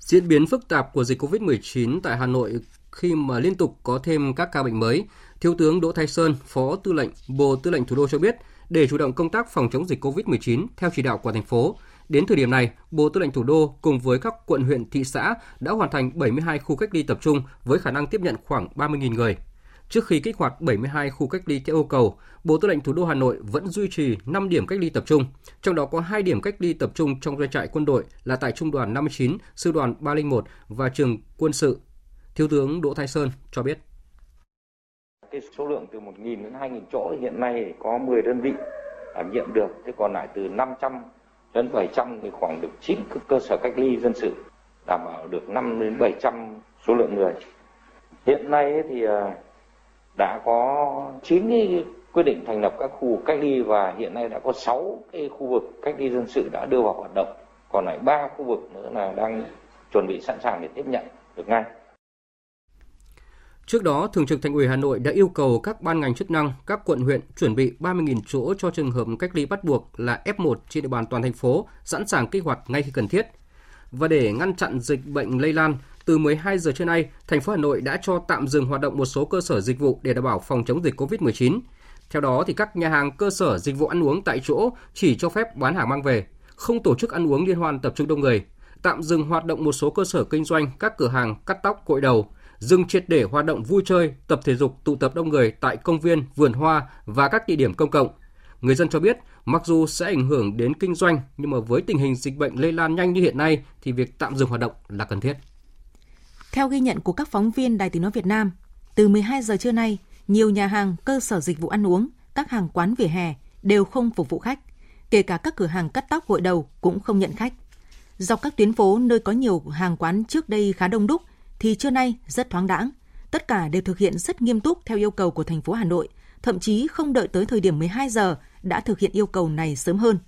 Diễn biến phức tạp của dịch COVID-19 tại Hà Nội khi mà liên tục có thêm các ca bệnh mới, Thiếu tướng Đỗ Thái Sơn, Phó Tư lệnh Bộ Tư lệnh Thủ đô cho biết, để chủ động công tác phòng chống dịch COVID-19 theo chỉ đạo của thành phố, đến thời điểm này, Bộ Tư lệnh Thủ đô cùng với các quận huyện thị xã đã hoàn thành 72 khu cách ly tập trung với khả năng tiếp nhận khoảng 30.000 người. Trước khi kích hoạt 72 khu cách ly theo yêu cầu, Bộ Tư lệnh Thủ đô Hà Nội vẫn duy trì 5 điểm cách ly tập trung, trong đó có 2 điểm cách ly tập trung trong doanh trại quân đội là tại Trung đoàn 59, Sư đoàn 301 và trường quân sự. Thiếu tướng Đỗ Thái Sơn cho biết. Cái số lượng từ 1.000 đến 2.000 chỗ hiện nay có 10 đơn vị đảm nhiệm được, thế còn lại từ 500 đến 700 thì khoảng được 9 cơ sở cách ly dân sự, đảm bảo được 5 đến 700 số lượng người. Hiện nay thì à, đã có 9 cái quyết định thành lập các khu cách ly và hiện nay đã có 6 cái khu vực cách ly dân sự đã đưa vào hoạt động. Còn lại 3 khu vực nữa là đang chuẩn bị sẵn sàng để tiếp nhận được ngay. Trước đó, Thường trực Thành ủy Hà Nội đã yêu cầu các ban ngành chức năng, các quận huyện chuẩn bị 30.000 chỗ cho trường hợp cách ly bắt buộc là F1 trên địa bàn toàn thành phố, sẵn sàng kích hoạt ngay khi cần thiết. Và để ngăn chặn dịch bệnh lây lan, từ 12 giờ trưa nay, thành phố Hà Nội đã cho tạm dừng hoạt động một số cơ sở dịch vụ để đảm bảo phòng chống dịch COVID-19. Theo đó thì các nhà hàng, cơ sở dịch vụ ăn uống tại chỗ chỉ cho phép bán hàng mang về, không tổ chức ăn uống liên hoan tập trung đông người, tạm dừng hoạt động một số cơ sở kinh doanh, các cửa hàng cắt tóc, cội đầu, dừng triệt để hoạt động vui chơi, tập thể dục, tụ tập đông người tại công viên, vườn hoa và các địa điểm công cộng. Người dân cho biết, mặc dù sẽ ảnh hưởng đến kinh doanh, nhưng mà với tình hình dịch bệnh lây lan nhanh như hiện nay thì việc tạm dừng hoạt động là cần thiết. Theo ghi nhận của các phóng viên Đài Tiếng Nói Việt Nam, từ 12 giờ trưa nay, nhiều nhà hàng, cơ sở dịch vụ ăn uống, các hàng quán vỉa hè đều không phục vụ khách. Kể cả các cửa hàng cắt tóc gội đầu cũng không nhận khách. Dọc các tuyến phố nơi có nhiều hàng quán trước đây khá đông đúc thì trưa nay rất thoáng đãng. Tất cả đều thực hiện rất nghiêm túc theo yêu cầu của thành phố Hà Nội, thậm chí không đợi tới thời điểm 12 giờ đã thực hiện yêu cầu này sớm hơn.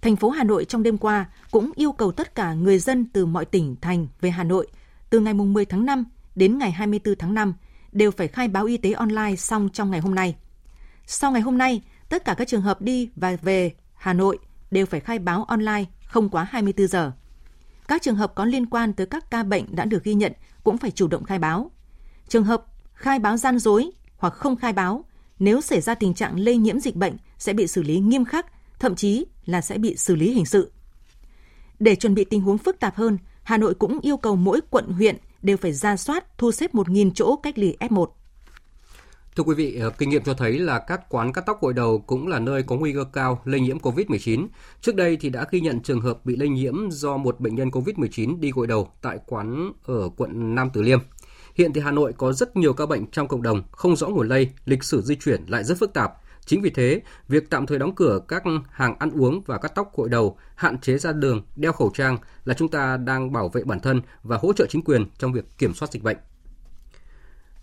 Thành phố Hà Nội trong đêm qua cũng yêu cầu tất cả người dân từ mọi tỉnh thành về Hà Nội từ ngày 10 tháng 5 đến ngày 24 tháng 5 đều phải khai báo y tế online xong trong ngày hôm nay. Sau ngày hôm nay, tất cả các trường hợp đi và về Hà Nội đều phải khai báo online không quá 24 giờ. Các trường hợp có liên quan tới các ca bệnh đã được ghi nhận cũng phải chủ động khai báo. Trường hợp khai báo gian dối hoặc không khai báo, nếu xảy ra tình trạng lây nhiễm dịch bệnh sẽ bị xử lý nghiêm khắc, thậm chí là sẽ bị xử lý hình sự. Để chuẩn bị tình huống phức tạp hơn, Hà Nội cũng yêu cầu mỗi quận huyện đều phải ra soát thu xếp 1.000 chỗ cách ly F1. Thưa quý vị, ờ, kinh nghiệm cho thấy là các quán cắt tóc gội đầu cũng là nơi có nguy cơ cao lây nhiễm COVID-19. Trước đây thì đã ghi nhận trường hợp bị lây nhiễm do một bệnh nhân COVID-19 đi gội đầu tại quán ở quận Nam Từ Liêm. Hiện thì Hà Nội có rất nhiều ca bệnh trong cộng đồng, không rõ nguồn lây, lịch sử di chuyển lại rất phức tạp. Chính vì thế, việc tạm thời đóng cửa các hàng ăn uống và cắt tóc gội đầu, hạn chế ra đường, đeo khẩu trang là chúng ta đang bảo vệ bản thân và hỗ trợ chính quyền trong việc kiểm soát dịch bệnh.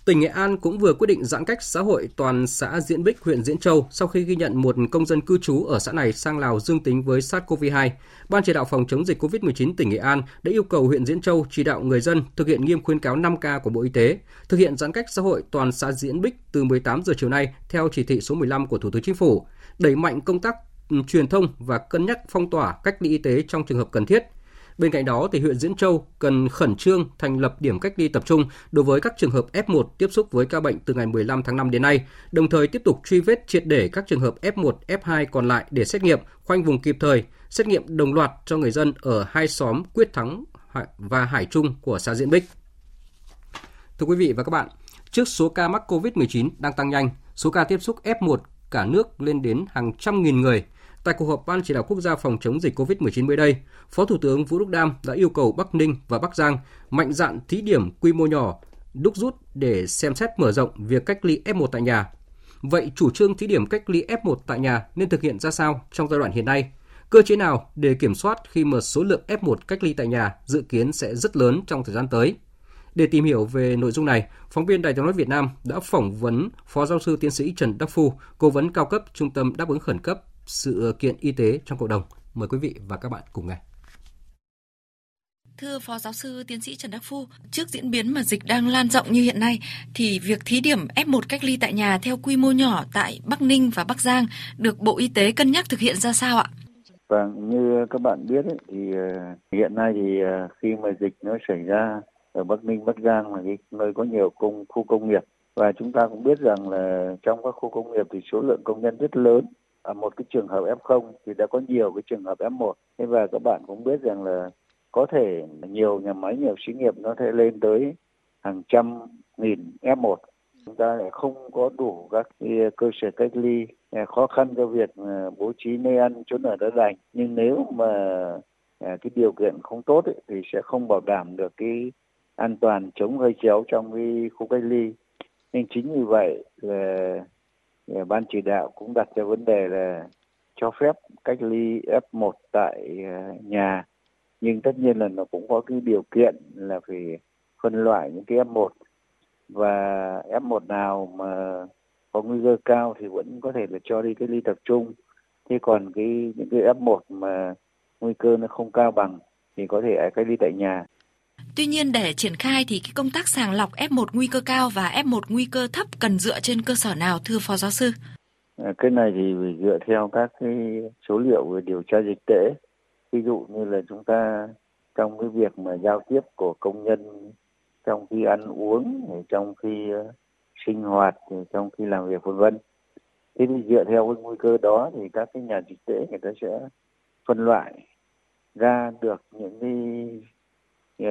Tỉnh Nghệ An cũng vừa quyết định giãn cách xã hội toàn xã Diễn Bích, huyện Diễn Châu sau khi ghi nhận một công dân cư trú ở xã này sang Lào dương tính với SARS-CoV-2. Ban chỉ đạo phòng chống dịch COVID-19 tỉnh Nghệ An đã yêu cầu huyện Diễn Châu chỉ đạo người dân thực hiện nghiêm khuyến cáo 5K của Bộ Y tế, thực hiện giãn cách xã hội toàn xã Diễn Bích từ 18 giờ chiều nay theo chỉ thị số 15 của Thủ tướng Chính phủ, đẩy mạnh công tác ừ, truyền thông và cân nhắc phong tỏa cách ly y tế trong trường hợp cần thiết, Bên cạnh đó, thì huyện Diễn Châu cần khẩn trương thành lập điểm cách ly tập trung đối với các trường hợp F1 tiếp xúc với ca bệnh từ ngày 15 tháng 5 đến nay, đồng thời tiếp tục truy vết triệt để các trường hợp F1, F2 còn lại để xét nghiệm, khoanh vùng kịp thời, xét nghiệm đồng loạt cho người dân ở hai xóm Quyết Thắng và Hải Trung của xã Diễn Bích. Thưa quý vị và các bạn, trước số ca mắc COVID-19 đang tăng nhanh, số ca tiếp xúc F1 cả nước lên đến hàng trăm nghìn người – Tại cuộc họp Ban chỉ đạo quốc gia phòng chống dịch COVID-19 mới đây, Phó Thủ tướng Vũ Đức Đam đã yêu cầu Bắc Ninh và Bắc Giang mạnh dạn thí điểm quy mô nhỏ, đúc rút để xem xét mở rộng việc cách ly F1 tại nhà. Vậy chủ trương thí điểm cách ly F1 tại nhà nên thực hiện ra sao trong giai đoạn hiện nay? Cơ chế nào để kiểm soát khi mà số lượng F1 cách ly tại nhà dự kiến sẽ rất lớn trong thời gian tới? Để tìm hiểu về nội dung này, phóng viên Đài tiếng nói Việt Nam đã phỏng vấn Phó giáo sư tiến sĩ Trần Đắc Phu, cố vấn cao cấp Trung tâm đáp ứng khẩn cấp sự kiện y tế trong cộng đồng. Mời quý vị và các bạn cùng nghe. Thưa Phó Giáo sư Tiến sĩ Trần Đắc Phu, trước diễn biến mà dịch đang lan rộng như hiện nay, thì việc thí điểm F1 cách ly tại nhà theo quy mô nhỏ tại Bắc Ninh và Bắc Giang được Bộ Y tế cân nhắc thực hiện ra sao ạ? Vâng, như các bạn biết ấy, thì uh, hiện nay thì uh, khi mà dịch nó xảy ra ở Bắc Ninh, Bắc Giang là cái nơi có nhiều công khu công nghiệp và chúng ta cũng biết rằng là trong các khu công nghiệp thì số lượng công nhân rất lớn À, một cái trường hợp F0 thì đã có nhiều cái trường hợp F1 thế và các bạn cũng biết rằng là có thể nhiều nhà máy nhiều xí nghiệp nó thể lên tới hàng trăm nghìn F1 chúng ta lại không có đủ các cơ sở cách ly à, khó khăn cho việc à, bố trí nơi ăn chỗ ở đã đành nhưng nếu mà cái điều kiện không tốt ấy, thì sẽ không bảo đảm được cái an toàn chống hơi chéo trong cái khu cách ly. Nên chính vì vậy là ban chỉ đạo cũng đặt ra vấn đề là cho phép cách ly F1 tại ờ, nhà. Nhưng tất nhiên là nó cũng có cái điều kiện là phải phân loại những cái F1 và F1 nào mà có nguy cơ cao thì vẫn có thể là cho đi cách ly tập trung. Thế còn cái, những cái F1 mà nguy cơ nó không cao bằng thì có thể cách ly tại nhà. Tuy nhiên để triển khai thì cái công tác sàng lọc F1 nguy cơ cao và F1 nguy cơ thấp cần dựa trên cơ sở nào thưa Phó Giáo sư? À, cái này thì phải dựa theo các cái số liệu về điều tra dịch tễ. Ví dụ như là chúng ta trong cái việc mà giao tiếp của công nhân trong khi ăn uống, trong khi ờ, sinh hoạt, trong khi làm việc vân vân. Thế thì dựa theo cái nguy cơ đó thì các cái nhà dịch tễ người ta sẽ phân loại ra được những cái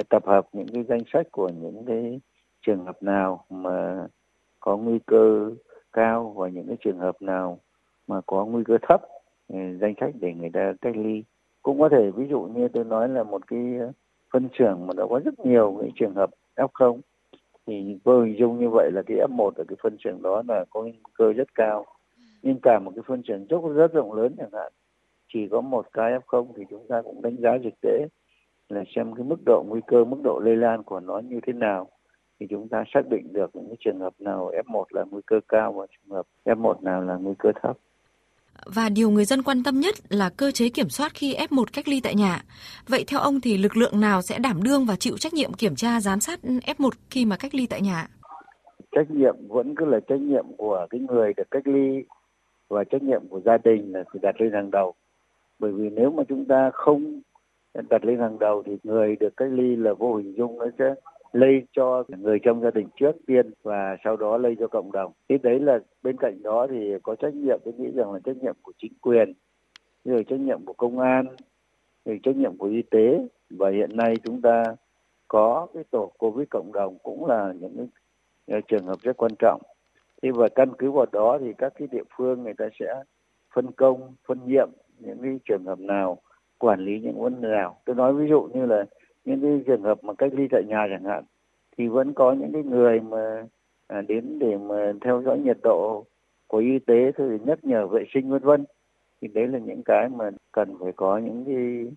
tập hợp những cái danh sách của những cái trường hợp nào mà có nguy cơ cao và những cái trường hợp nào mà có nguy cơ thấp danh sách để người ta cách ly. Cũng có thể, ví dụ như tôi nói là một cái phân xưởng mà nó có rất nhiều cái trường hợp F0 thì vô hình dung như vậy là cái F1 ở cái phân xưởng đó là có nguy cơ rất cao. Nhưng cả một cái phân xưởng rất rất rộng lớn chẳng hạn, chỉ có một cái F0 thì chúng ta cũng đánh giá dịch tễ là xem cái mức độ nguy cơ, mức độ lây lan của nó như thế nào thì chúng ta xác định được những cái trường hợp nào F1 là nguy cơ cao và trường hợp F1 nào là nguy cơ thấp. Và điều người dân quan tâm nhất là cơ chế kiểm soát khi F1 cách ly tại nhà. Vậy theo ông thì lực lượng nào sẽ đảm đương và chịu trách nhiệm kiểm tra giám sát F1 khi mà cách ly tại nhà? Trách nhiệm vẫn cứ là trách nhiệm của cái người được cách ly và trách nhiệm của gia đình là phải đặt lên hàng đầu. Bởi vì nếu mà chúng ta không đặt lên hàng đầu thì người được cách ly là vô hình dung nó sẽ lây cho người trong gia đình trước tiên và sau đó lây cho cộng đồng. Thế đấy là bên cạnh đó thì có trách nhiệm tôi nghĩ rằng là trách nhiệm của chính quyền, rồi trách nhiệm của công an, rồi trách nhiệm của y tế và hiện nay chúng ta có cái tổ covid cộng đồng cũng là những cái ờ, trường hợp rất quan trọng. Thế và căn cứ vào đó thì các cái địa phương người ta sẽ phân công, phân nhiệm những cái trường hợp nào quản lý những vấn đề nào. Tôi nói ví dụ như là những cái trường hợp mà cách ly tại nhà chẳng hạn thì vẫn có những cái người mà à, đến để mà theo dõi nhiệt độ của y tế thì nhắc nhở vệ sinh vân vân. Thì đấy là những cái mà cần phải có những cái,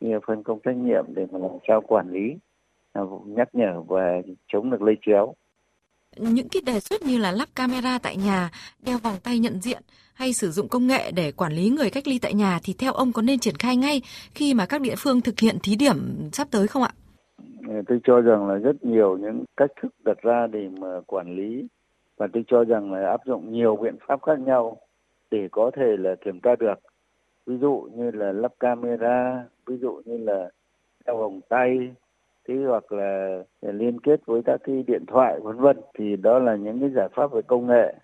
cái phân công trách nhiệm để mà làm sao quản lý à, nhắc nhở và chống được lây chéo. Những cái đề xuất như là lắp camera tại nhà, đeo vòng tay nhận diện hay sử dụng công nghệ để quản lý người cách ly tại nhà thì theo ông có nên triển khai ngay khi mà các địa phương thực hiện thí điểm sắp tới không ạ? Ờ, tôi cho rằng là rất nhiều những cách thức đặt ra để mà quản lý và tôi cho rằng là áp dụng nhiều biện pháp khác nhau để có thể là kiểm tra được. Ví dụ như là lắp camera, ví dụ như là đeo vòng tay, thế hoặc là liên kết với các cái điện thoại vân vân thì đó là những cái giải pháp về công nghệ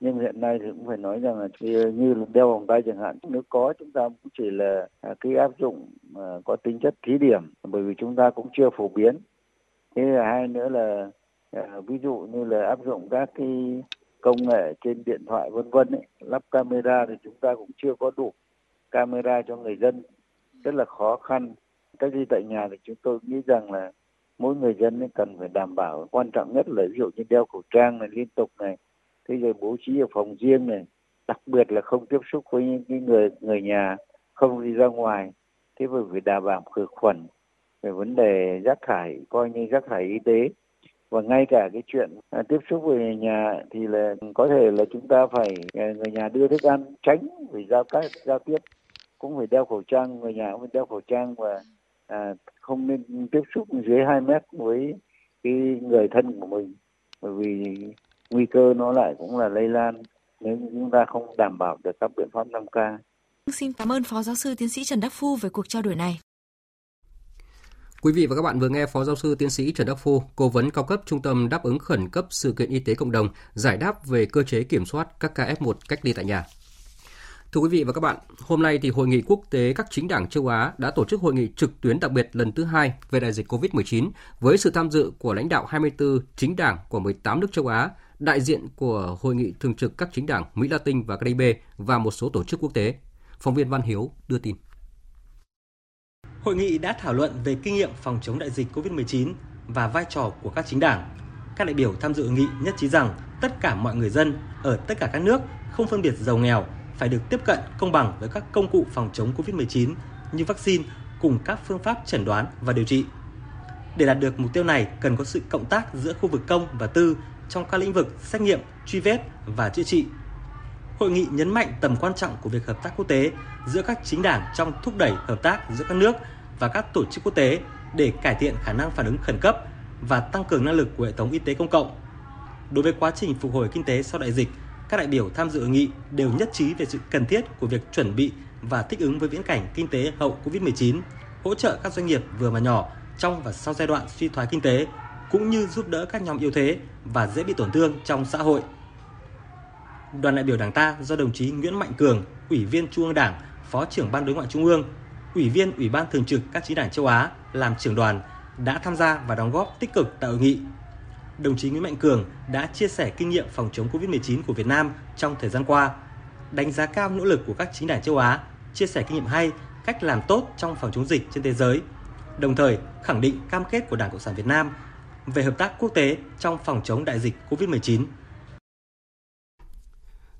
nhưng hiện nay thì cũng phải nói rằng là như đeo vòng tay chẳng hạn nếu có chúng ta cũng chỉ là à, cái áp dụng à, có tính chất thí điểm bởi vì chúng ta cũng chưa phổ biến. Thế là hai nữa là à, ví dụ như là áp dụng các cái công nghệ trên điện thoại vân vân ấy, lắp camera thì chúng ta cũng chưa có đủ camera cho người dân rất là khó khăn. Cách ly tại nhà thì chúng tôi nghĩ rằng là mỗi người dân cần phải đảm bảo quan trọng nhất là ví dụ như đeo khẩu trang này liên tục này thế rồi bố trí ở phòng riêng này đặc biệt là không tiếp xúc với những người người nhà không đi ra ngoài. Thế rồi phải đảm bảo khử khuẩn về vấn đề rác thải coi như rác thải y tế. Và ngay cả cái chuyện à, tiếp xúc với nhà thì là có thể là chúng ta phải à, người nhà đưa thức ăn tránh phải giao cách giao tiếp. Cũng phải đeo khẩu trang người nhà cũng phải đeo khẩu trang và à, không nên tiếp xúc dưới 2 mét với cái người thân của mình. Bởi vì nguy cơ nó lại cũng là lây lan nếu chúng ta không đảm bảo được các biện pháp 5K. Xin cảm ơn Phó Giáo sư Tiến sĩ Trần Đắc Phu về cuộc trao đổi này. Quý vị và các bạn vừa nghe Phó Giáo sư Tiến sĩ Trần Đắc Phu, cố vấn cao cấp Trung tâm đáp ứng khẩn cấp sự kiện y tế cộng đồng, giải đáp về cơ chế kiểm soát các ca F1 cách ly tại nhà. Thưa quý vị và các bạn, hôm nay thì Hội nghị quốc tế các chính đảng châu Á đã tổ chức hội nghị trực tuyến đặc biệt lần thứ hai về đại dịch COVID-19 với sự tham dự của lãnh đạo 24 chính đảng của 18 nước châu Á, đại diện của Hội nghị thường trực các chính đảng Mỹ Latin và Caribe và một số tổ chức quốc tế. Phóng viên Văn Hiếu đưa tin. Hội nghị đã thảo luận về kinh nghiệm phòng chống đại dịch COVID-19 và vai trò của các chính đảng. Các đại biểu tham dự hội nghị nhất trí rằng tất cả mọi người dân ở tất cả các nước không phân biệt giàu nghèo phải được tiếp cận công bằng với các công cụ phòng chống COVID-19 như vaccine cùng các phương pháp chẩn đoán và điều trị. Để đạt được mục tiêu này, cần có sự cộng tác giữa khu vực công và tư trong các lĩnh vực xét nghiệm, truy vết và chữa trị. Hội nghị nhấn mạnh tầm quan trọng của việc hợp tác quốc tế giữa các chính đảng trong thúc đẩy hợp tác giữa các nước và các tổ chức quốc tế để cải thiện khả năng phản ứng khẩn cấp và tăng cường năng lực của hệ thống y tế công cộng. Đối với quá trình phục hồi kinh tế sau đại dịch, các đại biểu tham dự hội nghị đều nhất trí về sự cần thiết của việc chuẩn bị và thích ứng với viễn cảnh kinh tế hậu Covid-19, hỗ trợ các doanh nghiệp vừa và nhỏ trong và sau giai đoạn suy thoái kinh tế, cũng như giúp đỡ các nhóm yếu thế và dễ bị tổn thương trong xã hội. Đoàn đại biểu Đảng ta do đồng chí Nguyễn Mạnh Cường, Ủy viên Trung ương Đảng, Phó trưởng Ban Đối ngoại Trung ương, Ủy viên Ủy ban Thường trực các chính đảng châu Á làm trưởng đoàn đã tham gia và đóng góp tích cực tại hội nghị đồng chí Nguyễn Mạnh Cường đã chia sẻ kinh nghiệm phòng chống COVID-19 của Việt Nam trong thời gian qua, đánh giá cao nỗ lực của các chính đảng châu Á, chia sẻ kinh nghiệm hay, cách làm tốt trong phòng chống dịch trên thế giới, đồng thời khẳng định cam kết của Đảng Cộng sản Việt Nam về hợp tác quốc tế trong phòng chống đại dịch COVID-19.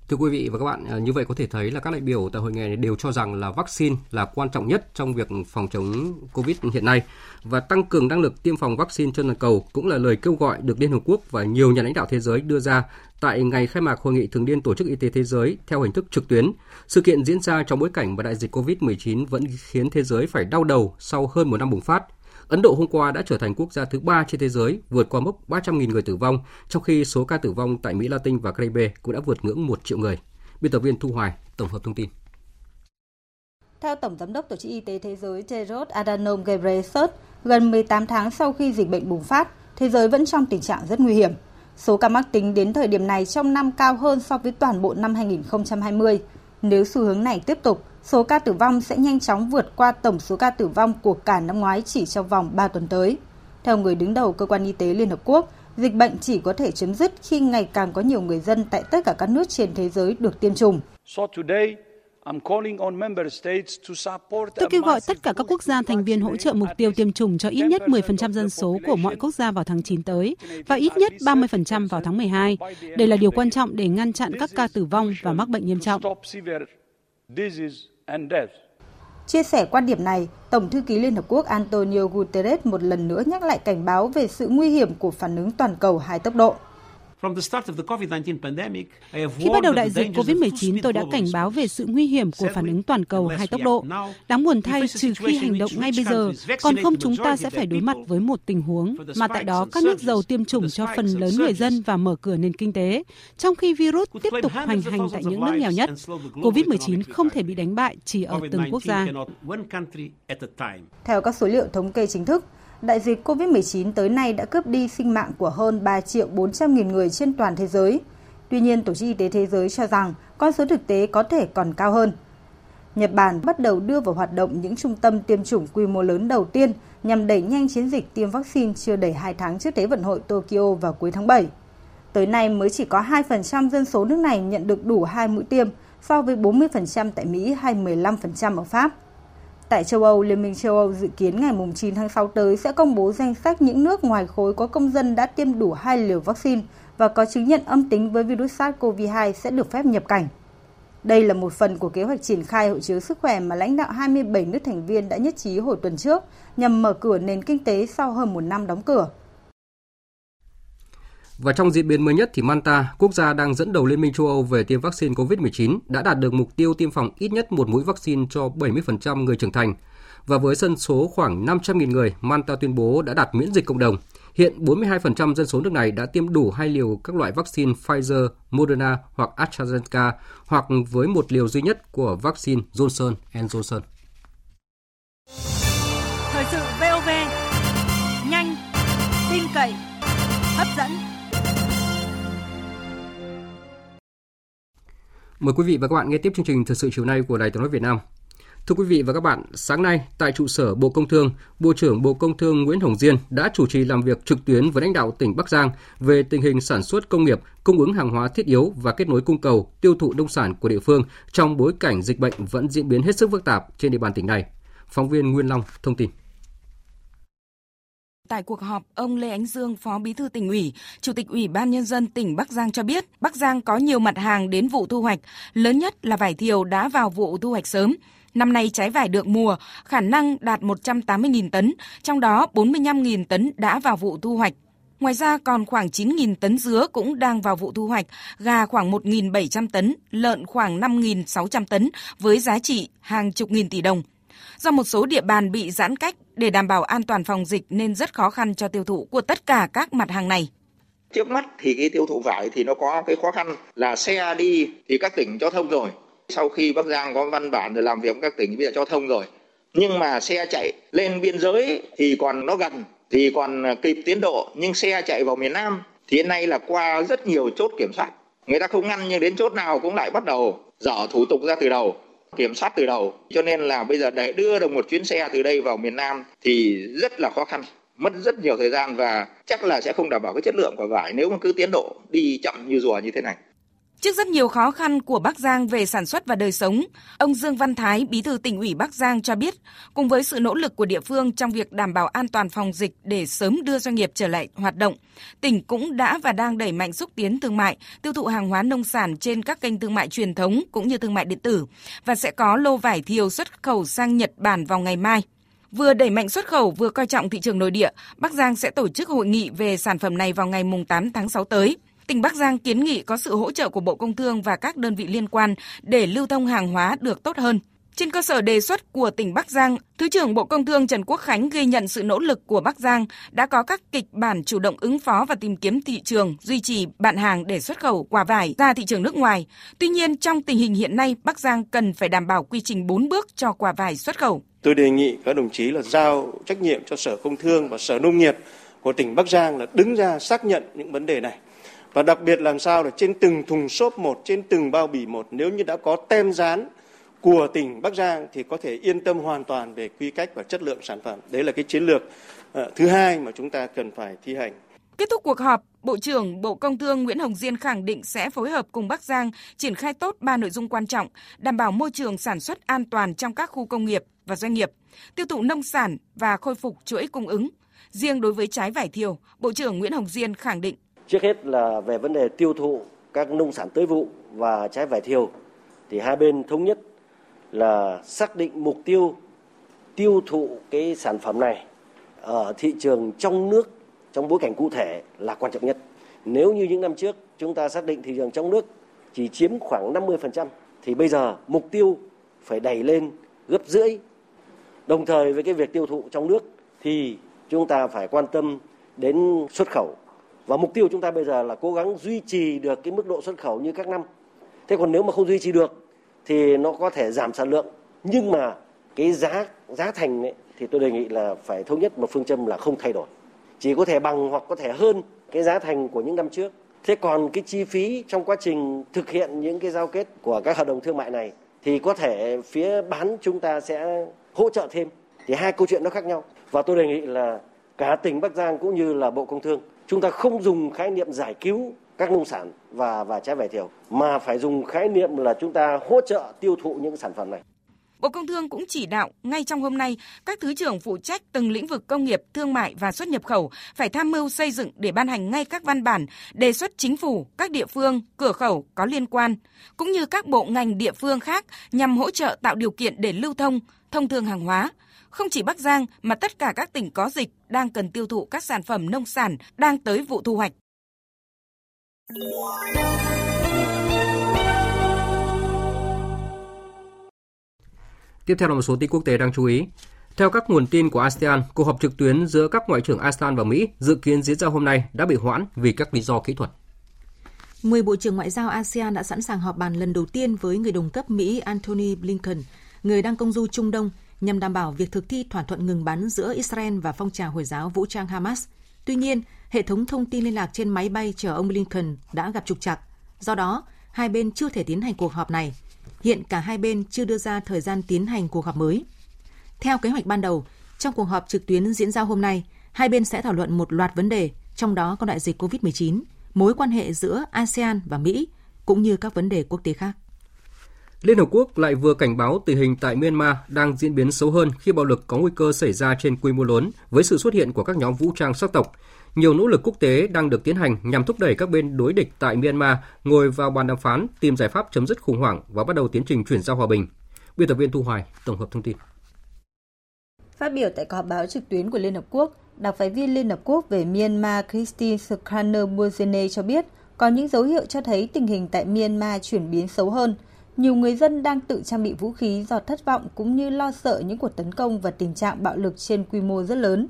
Thưa quý vị và các bạn, à, như vậy có thể thấy là các đại biểu tại hội nghị này đều cho rằng là vaccine là quan trọng nhất trong việc phòng chống Covid hiện nay và tăng cường năng lực tiêm phòng vaccine trên toàn cầu cũng là lời kêu gọi được Liên Hợp Quốc và nhiều nhà lãnh đạo thế giới đưa ra tại ngày khai mạc hội nghị thường niên Tổ chức Y tế Thế giới theo hình thức trực tuyến. Sự kiện diễn ra trong bối cảnh mà đại dịch Covid-19 vẫn khiến thế giới phải đau đầu sau hơn một năm bùng phát. Ấn Độ hôm qua đã trở thành quốc gia thứ ba trên thế giới vượt qua mốc 300.000 người tử vong, trong khi số ca tử vong tại Mỹ Latin và Caribe cũng đã vượt ngưỡng 1 triệu người. Biên tập viên Thu Hoài tổng hợp thông tin. Theo Tổng Giám đốc Tổ chức Y tế Thế giới Tedros Adhanom Ghebreyesus, gần 18 tháng sau khi dịch bệnh bùng phát, thế giới vẫn trong tình trạng rất nguy hiểm. Số ca mắc tính đến thời điểm này trong năm cao hơn so với toàn bộ năm 2020. Nếu xu hướng này tiếp tục, số ca tử vong sẽ nhanh chóng vượt qua tổng số ca tử vong của cả năm ngoái chỉ trong vòng 3 tuần tới. Theo người đứng đầu cơ quan y tế Liên Hợp Quốc, dịch bệnh chỉ có thể chấm dứt khi ngày càng có nhiều người dân tại tất cả các nước trên thế giới được tiêm chủng. Tôi kêu gọi tất cả các quốc gia thành viên hỗ trợ mục tiêu tiêm chủng cho ít nhất 10% dân số của mọi quốc gia vào tháng 9 tới và ít nhất 30% vào tháng 12. Đây là điều quan trọng để ngăn chặn các ca tử vong và mắc bệnh nghiêm trọng. Chia sẻ quan điểm này, Tổng thư ký Liên Hợp Quốc Antonio Guterres một lần nữa nhắc lại cảnh báo về sự nguy hiểm của phản ứng toàn cầu hai tốc độ. Khi bắt đầu đại dịch COVID-19, tôi đã cảnh báo về sự nguy hiểm của phản ứng toàn cầu hai tốc độ. Đáng buồn thay, trừ khi hành động ngay bây giờ, còn không chúng ta sẽ phải đối mặt với một tình huống mà tại đó các nước giàu tiêm chủng cho phần lớn người dân và mở cửa nền kinh tế, trong khi virus tiếp tục hoành hành tại những nước nghèo nhất. COVID-19 không thể bị đánh bại chỉ ở từng quốc gia. Theo các số liệu thống kê chính thức, đại dịch COVID-19 tới nay đã cướp đi sinh mạng của hơn 3 triệu 400 nghìn người trên toàn thế giới. Tuy nhiên, Tổ chức Y tế Thế giới cho rằng con số thực tế có thể còn cao hơn. Nhật Bản bắt đầu đưa vào hoạt động những trung tâm tiêm chủng quy mô lớn đầu tiên nhằm đẩy nhanh chiến dịch tiêm vaccine chưa đầy 2 tháng trước Thế vận hội Tokyo vào cuối tháng 7. Tới nay mới chỉ có 2% dân số nước này nhận được đủ hai mũi tiêm so với 40% tại Mỹ hay 15% ở Pháp. Tại châu Âu, Liên minh châu Âu dự kiến ngày 9 tháng 6 tới sẽ công bố danh sách những nước ngoài khối có công dân đã tiêm đủ hai liều vaccine và có chứng nhận âm tính với virus SARS-CoV-2 sẽ được phép nhập cảnh. Đây là một phần của kế hoạch triển khai hộ chiếu sức khỏe mà lãnh đạo 27 nước thành viên đã nhất trí hồi tuần trước nhằm mở cửa nền kinh tế sau hơn một năm đóng cửa. Và trong diễn biến mới nhất thì Manta, quốc gia đang dẫn đầu Liên minh châu Âu về tiêm vaccine COVID-19, đã đạt được mục tiêu tiêm phòng ít nhất một mũi vaccine cho 70% người trưởng thành. Và với dân số khoảng 500.000 người, Manta tuyên bố đã đạt miễn dịch cộng đồng. Hiện 42% dân số nước này đã tiêm đủ hai liều các loại vaccine Pfizer, Moderna hoặc AstraZeneca hoặc với một liều duy nhất của vaccine Johnson Johnson. Thời sự VOV, nhanh, tin cậy, hấp dẫn. Mời quý vị và các bạn nghe tiếp chương trình Thời sự chiều nay của Đài Tiếng nói Việt Nam. Thưa quý vị và các bạn, sáng nay tại trụ sở Bộ Công Thương, Bộ trưởng Bộ Công Thương Nguyễn Hồng Diên đã chủ trì làm việc trực tuyến với lãnh đạo tỉnh Bắc Giang về tình hình sản xuất công nghiệp, cung ứng hàng hóa thiết yếu và kết nối cung cầu, tiêu thụ nông sản của địa phương trong bối cảnh dịch bệnh vẫn diễn biến hết sức phức tạp trên địa bàn tỉnh này. Phóng viên Nguyên Long thông tin. Tại cuộc họp, ông Lê Ánh Dương, Phó Bí thư tỉnh ủy, Chủ tịch Ủy ban Nhân dân tỉnh Bắc Giang cho biết, Bắc Giang có nhiều mặt hàng đến vụ thu hoạch, lớn nhất là vải thiều đã vào vụ thu hoạch sớm. Năm nay trái vải được mùa, khả năng đạt 180.000 tấn, trong đó 45.000 tấn đã vào vụ thu hoạch. Ngoài ra còn khoảng 9.000 tấn dứa cũng đang vào vụ thu hoạch, gà khoảng 1.700 tấn, lợn khoảng 5.600 tấn với giá trị hàng chục nghìn tỷ đồng. Do một số địa bàn bị giãn cách, để đảm bảo an toàn phòng dịch nên rất khó khăn cho tiêu thụ của tất cả các mặt hàng này. Trước mắt thì cái tiêu thụ vải thì nó có cái khó khăn là xe đi thì các tỉnh cho thông rồi. Sau khi Bắc Giang có văn bản để làm việc với các tỉnh bây giờ cho thông rồi. Nhưng mà xe chạy lên biên giới thì còn nó gần, thì còn kịp tiến độ nhưng xe chạy vào miền Nam thì hiện nay là qua rất nhiều chốt kiểm soát. Người ta không ngăn nhưng đến chốt nào cũng lại bắt đầu dở thủ tục ra từ đầu kiểm soát từ đầu cho nên là bây giờ để đưa được một chuyến xe từ đây vào miền Nam thì rất là khó khăn, mất rất nhiều thời gian và chắc là sẽ không đảm bảo cái chất lượng của vải nếu mà cứ tiến độ đi chậm như rùa như thế này. Trước rất nhiều khó khăn của Bắc Giang về sản xuất và đời sống, ông Dương Văn Thái, Bí thư tỉnh ủy Bắc Giang cho biết, cùng với sự nỗ lực của địa phương trong việc đảm bảo an toàn phòng dịch để sớm đưa doanh nghiệp trở lại hoạt động, tỉnh cũng đã và đang đẩy mạnh xúc tiến thương mại, tiêu thụ hàng hóa nông sản trên các kênh thương mại truyền thống cũng như thương mại điện tử và sẽ có lô vải thiều xuất khẩu sang Nhật Bản vào ngày mai. Vừa đẩy mạnh xuất khẩu vừa coi trọng thị trường nội địa, Bắc Giang sẽ tổ chức hội nghị về sản phẩm này vào ngày 8 tháng 6 tới tỉnh Bắc Giang kiến nghị có sự hỗ trợ của Bộ Công Thương và các đơn vị liên quan để lưu thông hàng hóa được tốt hơn. Trên cơ sở đề xuất của tỉnh Bắc Giang, Thứ trưởng Bộ Công Thương Trần Quốc Khánh ghi nhận sự nỗ lực của Bắc Giang đã có các kịch bản chủ động ứng phó và tìm kiếm thị trường, duy trì bạn hàng để xuất khẩu quả vải ra thị trường nước ngoài. Tuy nhiên, trong tình hình hiện nay, Bắc Giang cần phải đảm bảo quy trình 4 bước cho quả vải xuất khẩu. Tôi đề nghị các đồng chí là giao trách nhiệm cho Sở Công Thương và Sở Nông nghiệp của tỉnh Bắc Giang là đứng ra xác nhận những vấn đề này và đặc biệt làm sao là trên từng thùng xốp một, trên từng bao bì một nếu như đã có tem dán của tỉnh Bắc Giang thì có thể yên tâm hoàn toàn về quy cách và chất lượng sản phẩm. Đấy là cái chiến lược uh, thứ hai mà chúng ta cần phải thi hành. Kết thúc cuộc họp, Bộ trưởng Bộ Công Thương Nguyễn Hồng Diên khẳng định sẽ phối hợp cùng Bắc Giang triển khai tốt ba nội dung quan trọng, đảm bảo môi trường sản xuất an toàn trong các khu công nghiệp và doanh nghiệp, tiêu thụ nông sản và khôi phục chuỗi cung ứng. Riêng đối với trái vải thiều, Bộ trưởng Nguyễn Hồng Diên khẳng định Trước hết là về vấn đề tiêu thụ các nông sản tới vụ và trái vải thiều, thì hai bên thống nhất là xác định mục tiêu tiêu thụ cái sản phẩm này ở thị trường trong nước trong bối cảnh cụ thể là quan trọng nhất. Nếu như những năm trước chúng ta xác định thị trường trong nước chỉ chiếm khoảng 50% thì bây giờ mục tiêu phải đẩy lên gấp rưỡi. Đồng thời với cái việc tiêu thụ trong nước thì chúng ta phải quan tâm đến xuất khẩu. Và mục tiêu chúng ta bây giờ là cố gắng duy trì được cái mức độ xuất khẩu như các năm. Thế còn nếu mà không duy trì được thì nó có thể giảm sản lượng nhưng mà cái giá giá thành ấy, thì tôi đề nghị là phải thống nhất một phương châm là không thay đổi. Chỉ có thể bằng hoặc có thể hơn cái giá thành của những năm trước. Thế còn cái chi phí trong quá trình thực hiện những cái giao kết của các hợp đồng thương mại này thì có thể phía bán chúng ta sẽ hỗ trợ thêm. Thì hai câu chuyện nó khác nhau. Và tôi đề nghị là cả tỉnh Bắc Giang cũng như là Bộ Công Thương chúng ta không dùng khái niệm giải cứu các nông sản và và trái vải thiều mà phải dùng khái niệm là chúng ta hỗ trợ tiêu thụ những sản phẩm này. Bộ Công Thương cũng chỉ đạo ngay trong hôm nay các thứ trưởng phụ trách từng lĩnh vực công nghiệp, thương mại và xuất nhập khẩu phải tham mưu xây dựng để ban hành ngay các văn bản đề xuất chính phủ, các địa phương, cửa khẩu có liên quan, cũng như các bộ ngành địa phương khác nhằm hỗ trợ tạo điều kiện để lưu thông, thông thương hàng hóa. Không chỉ Bắc Giang mà tất cả các tỉnh có dịch đang cần tiêu thụ các sản phẩm nông sản đang tới vụ thu hoạch. Tiếp theo là một số tin quốc tế đáng chú ý. Theo các nguồn tin của ASEAN, cuộc họp trực tuyến giữa các ngoại trưởng ASEAN và Mỹ dự kiến diễn ra hôm nay đã bị hoãn vì các lý do kỹ thuật. 10 bộ trưởng ngoại giao ASEAN đã sẵn sàng họp bàn lần đầu tiên với người đồng cấp Mỹ Antony Blinken, người đang công du Trung Đông, nhằm đảm bảo việc thực thi thỏa thuận ngừng bắn giữa Israel và phong trào Hồi giáo vũ trang Hamas. Tuy nhiên, hệ thống thông tin liên lạc trên máy bay chở ông Blinken đã gặp trục trặc. Do đó, hai bên chưa thể tiến hành cuộc họp này. Hiện cả hai bên chưa đưa ra thời gian tiến hành cuộc họp mới. Theo kế hoạch ban đầu, trong cuộc họp trực tuyến diễn ra hôm nay, hai bên sẽ thảo luận một loạt vấn đề, trong đó có đại dịch COVID-19, mối quan hệ giữa ASEAN và Mỹ, cũng như các vấn đề quốc tế khác. Liên Hợp Quốc lại vừa cảnh báo tình hình tại Myanmar đang diễn biến xấu hơn khi bạo lực có nguy cơ xảy ra trên quy mô lớn với sự xuất hiện của các nhóm vũ trang sắc tộc. Nhiều nỗ lực quốc tế đang được tiến hành nhằm thúc đẩy các bên đối địch tại Myanmar ngồi vào bàn đàm phán, tìm giải pháp chấm dứt khủng hoảng và bắt đầu tiến trình chuyển giao hòa bình. Biên tập viên Thu Hoài tổng hợp thông tin. Phát biểu tại cuộc họp báo trực tuyến của Liên Hợp Quốc, đặc phái viên Liên Hợp Quốc về Myanmar Christine Skraner Bozene cho biết có những dấu hiệu cho thấy tình hình tại Myanmar chuyển biến xấu hơn – nhiều người dân đang tự trang bị vũ khí do thất vọng cũng như lo sợ những cuộc tấn công và tình trạng bạo lực trên quy mô rất lớn.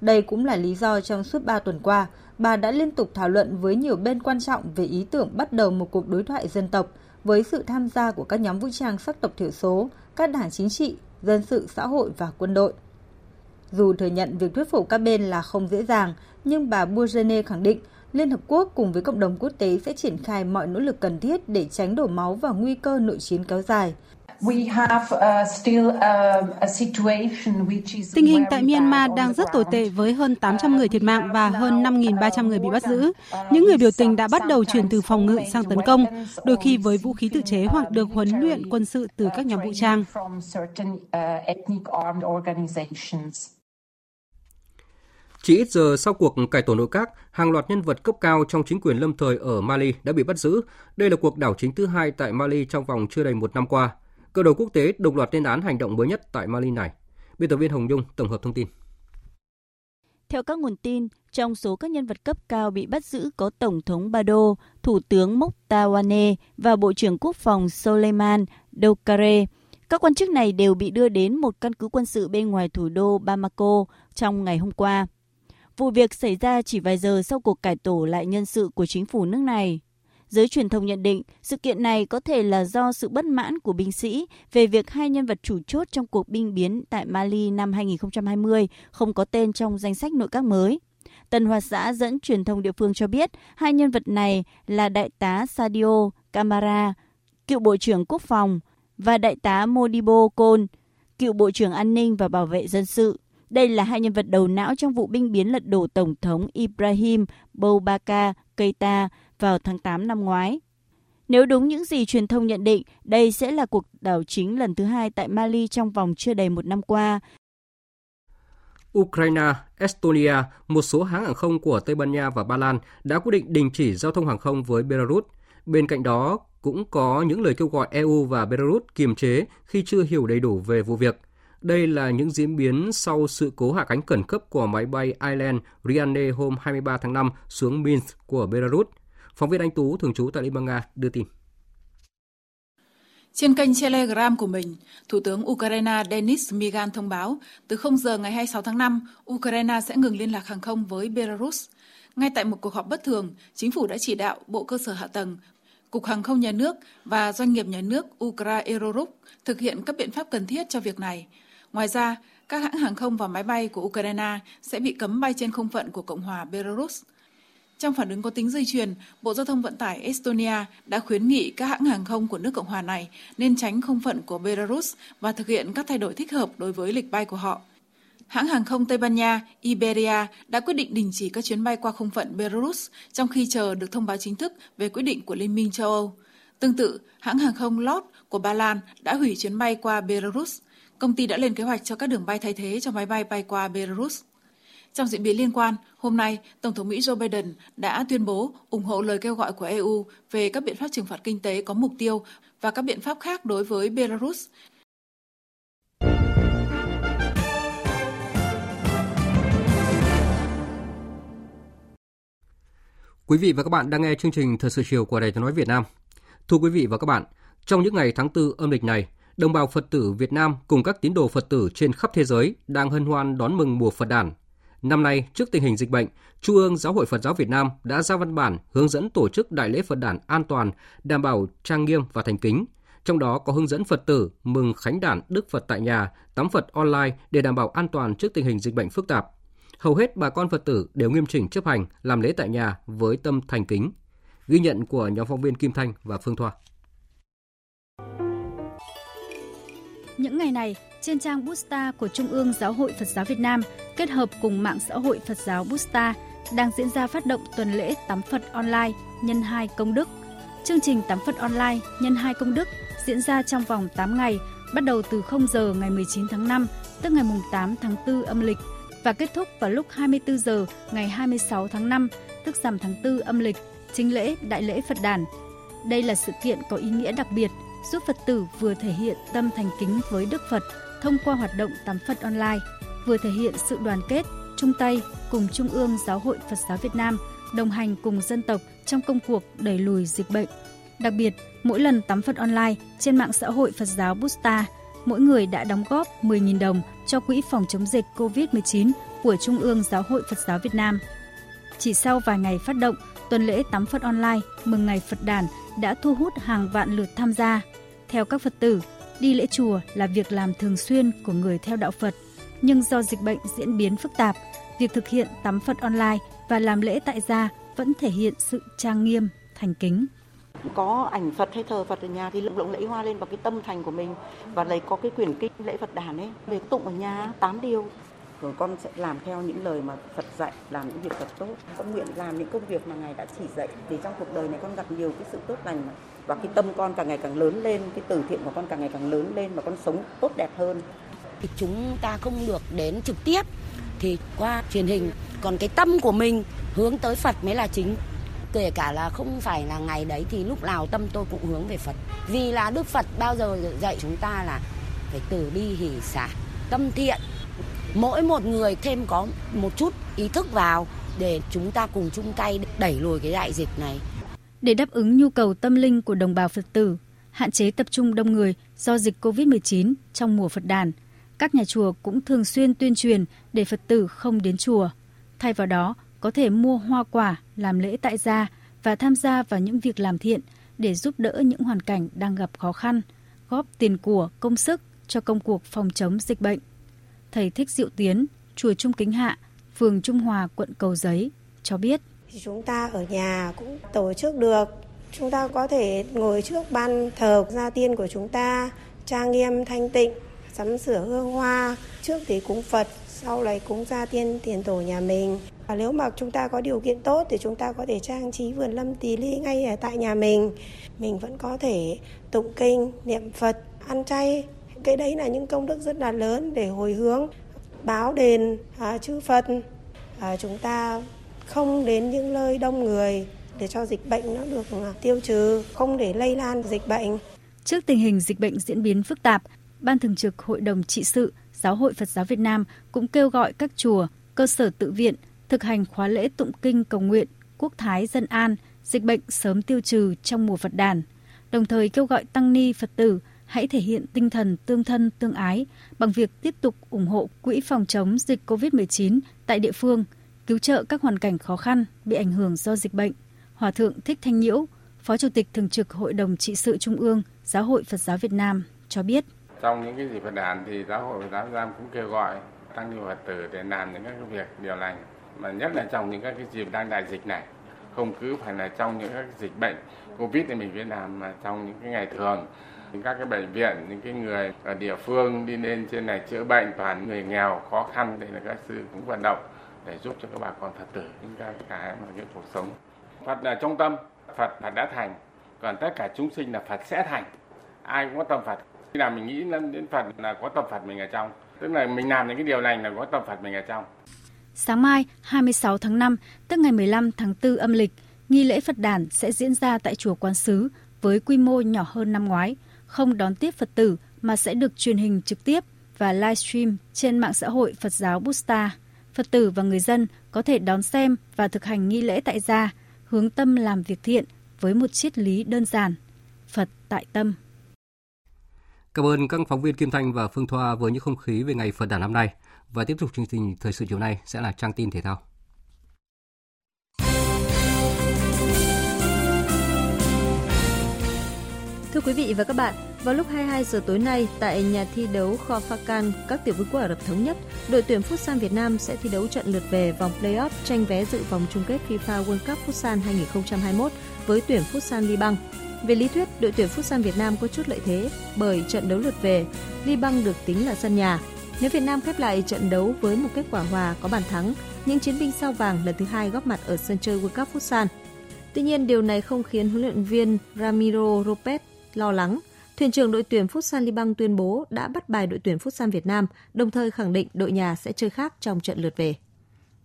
Đây cũng là lý do trong suốt 3 tuần qua, bà đã liên tục thảo luận với nhiều bên quan trọng về ý tưởng bắt đầu một cuộc đối thoại dân tộc với sự tham gia của các nhóm vũ trang sắc tộc thiểu số, các đảng chính trị, dân sự xã hội và quân đội. Dù thừa nhận việc thuyết phục các bên là không dễ dàng, nhưng bà Bourgenet khẳng định Liên Hợp Quốc cùng với cộng đồng quốc tế sẽ triển khai mọi nỗ lực cần thiết để tránh đổ máu và nguy cơ nội chiến kéo dài. Tình hình tại Myanmar đang rất tồi tệ với hơn 800 người thiệt mạng và hơn 5.300 người bị bắt giữ. Những người biểu tình đã bắt đầu chuyển từ phòng ngự sang tấn công, đôi khi với vũ khí tự chế hoặc được huấn luyện quân sự từ các nhóm vũ trang. Chỉ ít giờ sau cuộc cải tổ nội các, hàng loạt nhân vật cấp cao trong chính quyền lâm thời ở Mali đã bị bắt giữ. Đây là cuộc đảo chính thứ hai tại Mali trong vòng chưa đầy một năm qua. Cơ đầu quốc tế đồng loạt lên án hành động mới nhất tại Mali này. Biên tập viên Hồng Nhung tổng hợp thông tin. Theo các nguồn tin, trong số các nhân vật cấp cao bị bắt giữ có Tổng thống Bado, Thủ tướng Moktawane và Bộ trưởng Quốc phòng Soleiman Doukare. Các quan chức này đều bị đưa đến một căn cứ quân sự bên ngoài thủ đô Bamako trong ngày hôm qua. Vụ việc xảy ra chỉ vài giờ sau cuộc cải tổ lại nhân sự của chính phủ nước này. Giới truyền thông nhận định sự kiện này có thể là do sự bất mãn của binh sĩ về việc hai nhân vật chủ chốt trong cuộc binh biến tại Mali năm 2020 không có tên trong danh sách nội các mới. Tân Hoạt xã dẫn truyền thông địa phương cho biết hai nhân vật này là Đại tá Sadio Camara, cựu Bộ trưởng Quốc phòng, và Đại tá Modibo Cole, cựu Bộ trưởng An ninh và Bảo vệ Dân sự. Đây là hai nhân vật đầu não trong vụ binh biến lật đổ Tổng thống Ibrahim Boubacar Keita vào tháng 8 năm ngoái. Nếu đúng những gì truyền thông nhận định, đây sẽ là cuộc đảo chính lần thứ hai tại Mali trong vòng chưa đầy một năm qua. Ukraine, Estonia, một số hãng hàng không của Tây Ban Nha và Ba Lan đã quyết định đình chỉ giao thông hàng không với Belarus. Bên cạnh đó, cũng có những lời kêu gọi EU và Belarus kiềm chế khi chưa hiểu đầy đủ về vụ việc – đây là những diễn biến sau sự cố hạ cánh khẩn cấp của máy bay Ireland Ryanair hôm 23 tháng 5 xuống Minsk của Belarus. Phóng viên Anh Tú, thường trú tại Liên bang Nga, đưa tin. Trên kênh Telegram của mình, Thủ tướng Ukraine Denis Migan thông báo từ 0 giờ ngày 26 tháng 5, Ukraine sẽ ngừng liên lạc hàng không với Belarus. Ngay tại một cuộc họp bất thường, chính phủ đã chỉ đạo Bộ Cơ sở Hạ tầng, Cục Hàng không Nhà nước và Doanh nghiệp Nhà nước Ukraeroruk thực hiện các biện pháp cần thiết cho việc này. Ngoài ra, các hãng hàng không và máy bay của Ukraine sẽ bị cấm bay trên không phận của Cộng hòa Belarus. Trong phản ứng có tính dây chuyền, Bộ Giao thông Vận tải Estonia đã khuyến nghị các hãng hàng không của nước Cộng hòa này nên tránh không phận của Belarus và thực hiện các thay đổi thích hợp đối với lịch bay của họ. Hãng hàng không Tây Ban Nha Iberia đã quyết định đình chỉ các chuyến bay qua không phận Belarus trong khi chờ được thông báo chính thức về quyết định của Liên minh châu Âu. Tương tự, hãng hàng không LOT của Ba Lan đã hủy chuyến bay qua Belarus. Công ty đã lên kế hoạch cho các đường bay thay thế cho máy bay bay qua Belarus. Trong diễn biến liên quan, hôm nay, Tổng thống Mỹ Joe Biden đã tuyên bố ủng hộ lời kêu gọi của EU về các biện pháp trừng phạt kinh tế có mục tiêu và các biện pháp khác đối với Belarus Quý vị và các bạn đang nghe chương trình Thời sự chiều của Đài Tiếng nói Việt Nam. Thưa quý vị và các bạn, trong những ngày tháng 4 âm lịch này, đồng bào Phật tử Việt Nam cùng các tín đồ Phật tử trên khắp thế giới đang hân hoan đón mừng mùa Phật đản. Năm nay, trước tình hình dịch bệnh, Trung ương Giáo hội Phật giáo Việt Nam đã ra văn bản hướng dẫn tổ chức đại lễ Phật đản an toàn, đảm bảo trang nghiêm và thành kính. Trong đó có hướng dẫn Phật tử mừng khánh đản Đức Phật tại nhà, tắm Phật online để đảm bảo an toàn trước tình hình dịch bệnh phức tạp hầu hết bà con Phật tử đều nghiêm chỉnh chấp hành làm lễ tại nhà với tâm thành kính. Ghi nhận của nhóm phóng viên Kim Thanh và Phương Thoa. Những ngày này, trên trang Busta của Trung ương Giáo hội Phật giáo Việt Nam kết hợp cùng mạng xã hội Phật giáo Busta đang diễn ra phát động tuần lễ tắm Phật online nhân 2 công đức. Chương trình tắm Phật online nhân 2 công đức diễn ra trong vòng 8 ngày, bắt đầu từ 0 giờ ngày 19 tháng 5, tức ngày 8 tháng 4 âm lịch và kết thúc vào lúc 24 giờ ngày 26 tháng 5, tức rằm tháng 4 âm lịch, chính lễ Đại lễ Phật đàn. Đây là sự kiện có ý nghĩa đặc biệt, giúp Phật tử vừa thể hiện tâm thành kính với Đức Phật thông qua hoạt động tắm Phật online, vừa thể hiện sự đoàn kết, chung tay cùng Trung ương Giáo hội Phật giáo Việt Nam đồng hành cùng dân tộc trong công cuộc đẩy lùi dịch bệnh. Đặc biệt, mỗi lần tắm Phật online trên mạng xã hội Phật giáo Busta – mỗi người đã đóng góp 10.000 đồng cho Quỹ phòng chống dịch COVID-19 của Trung ương Giáo hội Phật giáo Việt Nam. Chỉ sau vài ngày phát động, tuần lễ tắm Phật online mừng ngày Phật đản đã thu hút hàng vạn lượt tham gia. Theo các Phật tử, đi lễ chùa là việc làm thường xuyên của người theo đạo Phật, nhưng do dịch bệnh diễn biến phức tạp, việc thực hiện tắm Phật online và làm lễ tại gia vẫn thể hiện sự trang nghiêm, thành kính. Có ảnh Phật hay thờ Phật ở nhà thì lộng lộng hoa lên vào cái tâm thành của mình và lấy có cái quyển kinh lễ Phật đàn ấy về tụng ở nhà tám điều rồi con sẽ làm theo những lời mà Phật dạy làm những việc thật tốt con nguyện làm những công việc mà ngài đã chỉ dạy thì trong cuộc đời này con gặp nhiều cái sự tốt lành mà và cái tâm con càng ngày càng lớn lên cái từ thiện của con càng ngày càng lớn lên và con sống tốt đẹp hơn thì chúng ta không được đến trực tiếp thì qua truyền hình còn cái tâm của mình hướng tới Phật mới là chính kể cả là không phải là ngày đấy thì lúc nào tâm tôi cũng hướng về Phật. Vì là Đức Phật bao giờ dạy chúng ta là phải từ bi hỷ xả, tâm thiện. Mỗi một người thêm có một chút ý thức vào để chúng ta cùng chung tay đẩy lùi cái đại dịch này. Để đáp ứng nhu cầu tâm linh của đồng bào Phật tử, hạn chế tập trung đông người do dịch COVID-19 trong mùa Phật đàn, các nhà chùa cũng thường xuyên tuyên truyền để Phật tử không đến chùa. Thay vào đó, có thể mua hoa quả, làm lễ tại gia và tham gia vào những việc làm thiện để giúp đỡ những hoàn cảnh đang gặp khó khăn, góp tiền của, công sức cho công cuộc phòng chống dịch bệnh. Thầy Thích Diệu Tiến, chùa Trung Kính Hạ, phường Trung Hòa, quận Cầu Giấy cho biết. Chúng ta ở nhà cũng tổ chức được. Chúng ta có thể ngồi trước ban thờ gia tiên của chúng ta, trang nghiêm thanh tịnh, sắm sửa hương hoa, trước thì cúng Phật, sau này cúng gia tiên tiền tổ nhà mình. Và nếu mà chúng ta có điều kiện tốt thì chúng ta có thể trang trí vườn lâm tí ly ngay ở tại nhà mình. Mình vẫn có thể tụng kinh, niệm Phật, ăn chay. Cái đấy là những công đức rất là lớn để hồi hướng báo đền à, chư Phật. À, chúng ta không đến những nơi đông người để cho dịch bệnh nó được à, tiêu trừ, không để lây lan dịch bệnh. Trước tình hình dịch bệnh diễn biến phức tạp, Ban Thường trực Hội đồng Trị sự Giáo hội Phật giáo Việt Nam cũng kêu gọi các chùa, cơ sở tự viện thực hành khóa lễ tụng kinh cầu nguyện, quốc thái dân an, dịch bệnh sớm tiêu trừ trong mùa Phật đàn. Đồng thời kêu gọi tăng ni Phật tử hãy thể hiện tinh thần tương thân tương ái bằng việc tiếp tục ủng hộ quỹ phòng chống dịch COVID-19 tại địa phương, cứu trợ các hoàn cảnh khó khăn bị ảnh hưởng do dịch bệnh. Hòa thượng Thích Thanh Nhiễu, Phó Chủ tịch Thường trực Hội đồng Trị sự Trung ương Giáo hội Phật giáo Việt Nam cho biết. Trong những cái dịp Phật đàn thì Giáo hội Phật giáo Việt Nam cũng kêu gọi tăng ni Phật tử để làm những các việc điều lành mà nhất là trong những các cái dịp đang đại dịch này không cứ phải là trong những các dịch bệnh covid thì mình phải làm mà trong những cái ngày thường các cái bệnh viện những cái người ở địa phương đi lên trên này chữa bệnh toàn người nghèo khó khăn đây là các sư cũng vận động để giúp cho các bà con phật tử những cái cái mà cái cuộc sống. Phật là trong tâm phật là đã thành. Còn tất cả chúng sinh là phật sẽ thành. Ai cũng có tâm phật. Khi nào mình nghĩ đến phật là có tâm phật mình ở trong. Tức là mình làm những cái điều lành là có tâm phật mình ở trong. Sáng mai 26 tháng 5, tức ngày 15 tháng 4 âm lịch, nghi lễ Phật đản sẽ diễn ra tại chùa Quán Sứ với quy mô nhỏ hơn năm ngoái, không đón tiếp Phật tử mà sẽ được truyền hình trực tiếp và livestream trên mạng xã hội Phật giáo Busta. Phật tử và người dân có thể đón xem và thực hành nghi lễ tại gia, hướng tâm làm việc thiện với một triết lý đơn giản. Phật tại tâm. Cảm ơn các phóng viên Kim Thanh và Phương Thoa với những không khí về ngày Phật đản năm nay. Và tiếp tục chương trình thời sự chiều nay sẽ là trang tin thể thao. Thưa quý vị và các bạn, vào lúc 22 giờ tối nay tại nhà thi đấu Khofakan, các tiểu vương quốc Ả Rập thống nhất, đội tuyển Futsal Việt Nam sẽ thi đấu trận lượt về vòng play-off tranh vé dự vòng chung kết FIFA World Cup Futsal 2021 với tuyển Futsal Liban. Về lý thuyết, đội tuyển Futsal Việt Nam có chút lợi thế bởi trận đấu lượt về, Liban được tính là sân nhà. Nếu Việt Nam khép lại trận đấu với một kết quả hòa có bàn thắng, những chiến binh sao vàng lần thứ hai góp mặt ở sân chơi World Cup Futsal. Tuy nhiên, điều này không khiến huấn luyện viên Ramiro Lopez lo lắng. Thuyền trưởng đội tuyển Futsal Liban tuyên bố đã bắt bài đội tuyển Futsal Việt Nam, đồng thời khẳng định đội nhà sẽ chơi khác trong trận lượt về.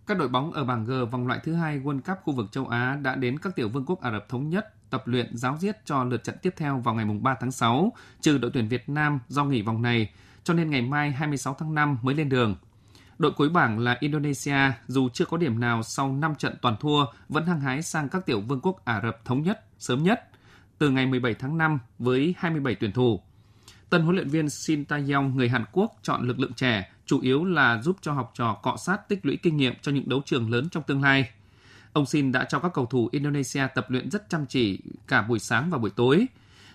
Các đội bóng ở bảng G vòng loại thứ hai World Cup khu vực châu Á đã đến các tiểu vương quốc Ả Rập Thống Nhất tập luyện giáo diết cho lượt trận tiếp theo vào ngày 3 tháng 6, trừ đội tuyển Việt Nam do nghỉ vòng này, cho nên ngày mai 26 tháng 5 mới lên đường. Đội cuối bảng là Indonesia, dù chưa có điểm nào sau 5 trận toàn thua, vẫn hăng hái sang các tiểu vương quốc Ả Rập Thống Nhất sớm nhất, từ ngày 17 tháng 5 với 27 tuyển thủ. Tân huấn luyện viên Shin Tae-yong người Hàn Quốc chọn lực lượng trẻ, chủ yếu là giúp cho học trò cọ sát tích lũy kinh nghiệm cho những đấu trường lớn trong tương lai. Ông Shin đã cho các cầu thủ Indonesia tập luyện rất chăm chỉ cả buổi sáng và buổi tối.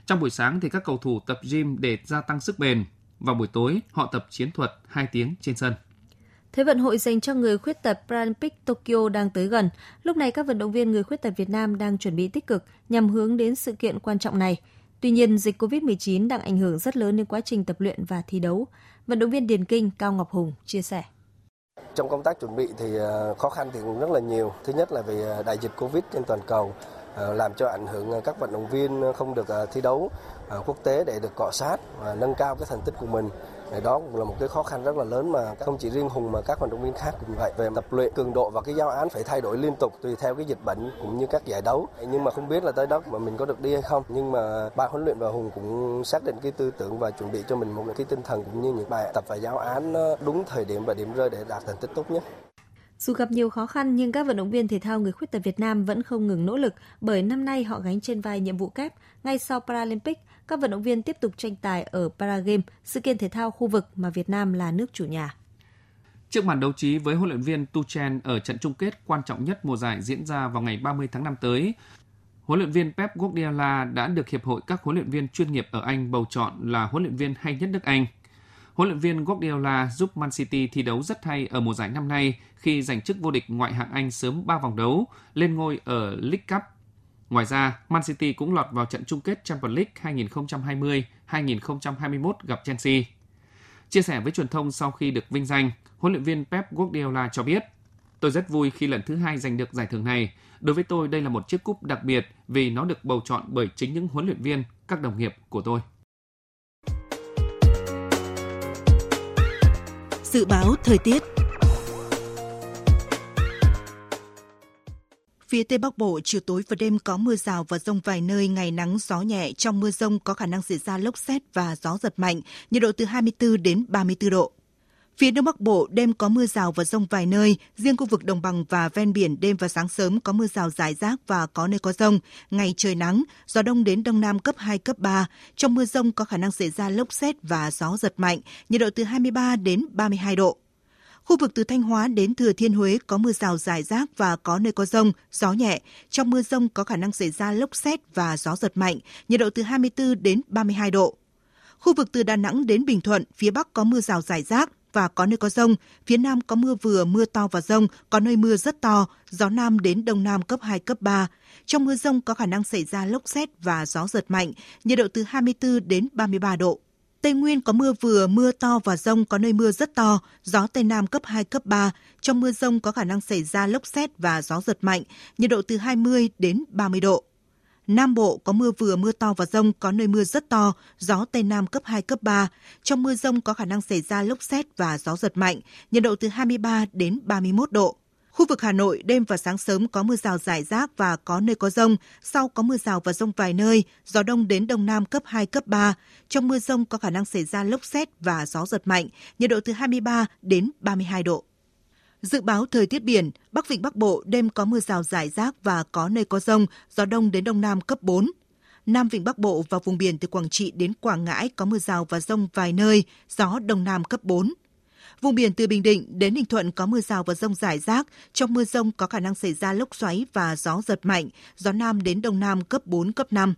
Trong buổi sáng thì các cầu thủ tập gym để gia tăng sức bền. Vào buổi tối, họ tập chiến thuật 2 tiếng trên sân. Thế vận hội dành cho người khuyết tật Paralympic Tokyo đang tới gần. Lúc này các vận động viên người khuyết tật Việt Nam đang chuẩn bị tích cực nhằm hướng đến sự kiện quan trọng này. Tuy nhiên, dịch COVID-19 đang ảnh hưởng rất lớn đến quá trình tập luyện và thi đấu. Vận động viên Điền Kinh Cao Ngọc Hùng chia sẻ. Trong công tác chuẩn bị thì ờ, khó khăn thì cũng rất là nhiều. Thứ nhất là vì ờ, đại dịch Covid trên toàn cầu ờ, làm cho ảnh hưởng các vận động viên không được thi đấu quốc tế để được cọ sát và nâng cao cái thành tích của mình. Thì đó cũng là một cái khó khăn rất là lớn mà không chỉ riêng Hùng mà các vận động viên khác cũng vậy. Về tập luyện cường độ và cái giáo án phải thay đổi liên tục tùy theo cái dịch bệnh cũng như các giải đấu. Nhưng mà không biết là tới đó mà mình có được đi hay không. Nhưng mà ban huấn luyện và Hùng cũng xác định cái tư tưởng và chuẩn bị cho mình một cái tinh thần cũng như những bài tập và giáo án ờ, đúng thời điểm và điểm rơi để đạt thành tích tốt nhất. Dù gặp nhiều khó khăn nhưng các vận động viên thể thao người khuyết tật Việt Nam vẫn không ngừng nỗ lực bởi năm nay họ gánh trên vai nhiệm vụ kép. Ngay sau Paralympic, các vận động viên tiếp tục tranh tài ở Paragame, sự kiện thể thao khu vực mà Việt Nam là nước chủ nhà. Trước màn đấu trí với huấn luyện viên Tuchel ở trận chung kết quan trọng nhất mùa giải diễn ra vào ngày 30 tháng 5 tới, huấn luyện viên Pep Guardiola đã được Hiệp hội các huấn luyện viên chuyên nghiệp ở Anh bầu chọn là huấn luyện viên hay nhất nước Anh. Huấn luyện viên Guardiola giúp Man City thi đấu rất hay ở mùa giải năm nay khi giành chức vô địch ngoại hạng Anh sớm 3 vòng đấu, lên ngôi ở League Cup Ngoài ra, Man City cũng lọt vào trận chung kết Champions League 2020-2021 gặp Chelsea. Chia sẻ với truyền thông sau khi được vinh danh, huấn luyện viên Pep Guardiola cho biết, Tôi rất vui khi lần thứ hai giành được giải thưởng này. Đối với tôi, đây là một chiếc cúp đặc biệt vì nó được bầu chọn bởi chính những huấn luyện viên, các đồng nghiệp của tôi. Dự báo thời tiết Phía Tây Bắc Bộ, chiều tối và đêm có mưa rào và rông vài nơi, ngày nắng, gió nhẹ. Trong mưa rông có khả năng xảy ra lốc xét và gió giật mạnh, nhiệt độ từ 24 đến 34 độ. Phía Đông Bắc Bộ, đêm có mưa rào và rông vài nơi, riêng khu vực đồng bằng và ven biển đêm và sáng sớm có mưa rào rải rác và có nơi có rông. Ngày trời nắng, gió đông đến đông nam cấp 2, cấp 3. Trong mưa rông có khả năng xảy ra lốc xét và gió giật mạnh, nhiệt độ từ 23 đến 32 độ. Khu vực từ Thanh Hóa đến Thừa Thiên Huế có mưa rào rải rác và có nơi có rông, gió nhẹ. Trong mưa rông có khả năng xảy ra lốc xét và gió giật mạnh, nhiệt độ từ 24 đến 32 độ. Khu vực từ Đà Nẵng đến Bình Thuận, phía Bắc có mưa rào rải rác và có nơi có rông. Phía Nam có mưa vừa, mưa to và rông, có nơi mưa rất to, gió Nam đến Đông Nam cấp 2, cấp 3. Trong mưa rông có khả năng xảy ra lốc xét và gió giật mạnh, nhiệt độ từ 24 đến 33 độ. Tây Nguyên có mưa vừa, mưa to và rông, có nơi mưa rất to, gió Tây Nam cấp 2, cấp 3. Trong mưa rông có khả năng xảy ra lốc xét và gió giật mạnh, nhiệt độ từ 20 đến 30 độ. Nam Bộ có mưa vừa mưa to và rông, có nơi mưa rất to, gió Tây Nam cấp 2, cấp 3. Trong mưa rông có khả năng xảy ra lốc xét và gió giật mạnh, nhiệt độ từ 23 đến 31 độ. Khu vực Hà Nội đêm và sáng sớm có mưa rào rải rác và có nơi có rông, sau có mưa rào và rông vài nơi, gió đông đến đông nam cấp 2, cấp 3. Trong mưa rông có khả năng xảy ra lốc xét và gió giật mạnh, nhiệt độ từ 23 đến 32 độ. Dự báo thời tiết biển, Bắc Vịnh Bắc Bộ đêm có mưa rào rải rác và có nơi có rông, gió đông đến đông nam cấp 4. Nam Vịnh Bắc Bộ và vùng biển từ Quảng Trị đến Quảng Ngãi có mưa rào và rông vài nơi, gió đông nam cấp 4. Vùng biển từ Bình Định đến Ninh Thuận có mưa rào và rông rải rác. Trong mưa rông có khả năng xảy ra lốc xoáy và gió giật mạnh, gió Nam đến Đông Nam cấp 4, cấp 5.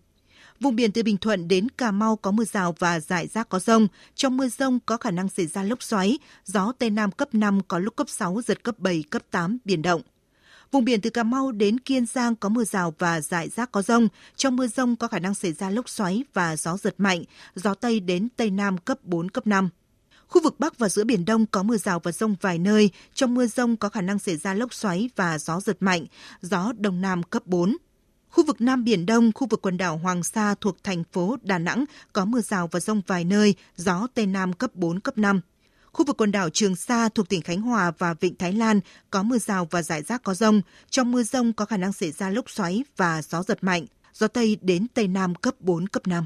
Vùng biển từ Bình Thuận đến Cà Mau có mưa rào và rải rác có rông. Trong mưa rông có khả năng xảy ra lốc xoáy, gió Tây Nam cấp 5 có lúc cấp 6, giật cấp 7, cấp 8, biển động. Vùng biển từ Cà Mau đến Kiên Giang có mưa rào và rải rác có rông. Trong mưa rông có khả năng xảy ra lốc xoáy và gió giật mạnh, gió Tây đến Tây Nam cấp 4, cấp 5. Khu vực Bắc và giữa Biển Đông có mưa rào và rông vài nơi. Trong mưa rông có khả năng xảy ra lốc xoáy và gió giật mạnh, gió Đông Nam cấp 4. Khu vực Nam Biển Đông, khu vực quần đảo Hoàng Sa thuộc thành phố Đà Nẵng có mưa rào và rông vài nơi, gió Tây Nam cấp 4, cấp 5. Khu vực quần đảo Trường Sa thuộc tỉnh Khánh Hòa và Vịnh Thái Lan có mưa rào và rải rác có rông. Trong mưa rông có khả năng xảy ra lốc xoáy và gió giật mạnh, gió Tây đến Tây Nam cấp 4, cấp 5.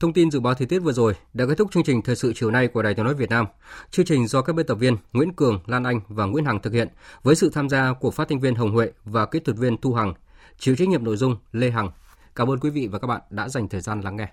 Thông tin dự báo thời tiết vừa rồi đã kết thúc chương trình thời sự chiều nay của Đài Tiếng nói Việt Nam. Chương trình do các biên tập viên Nguyễn Cường, Lan Anh và Nguyễn Hằng thực hiện với sự tham gia của phát thanh viên Hồng Huệ và kỹ thuật viên Thu Hằng, chịu trách nhiệm nội dung Lê Hằng. Cảm ơn quý vị và các bạn đã dành thời gian lắng nghe.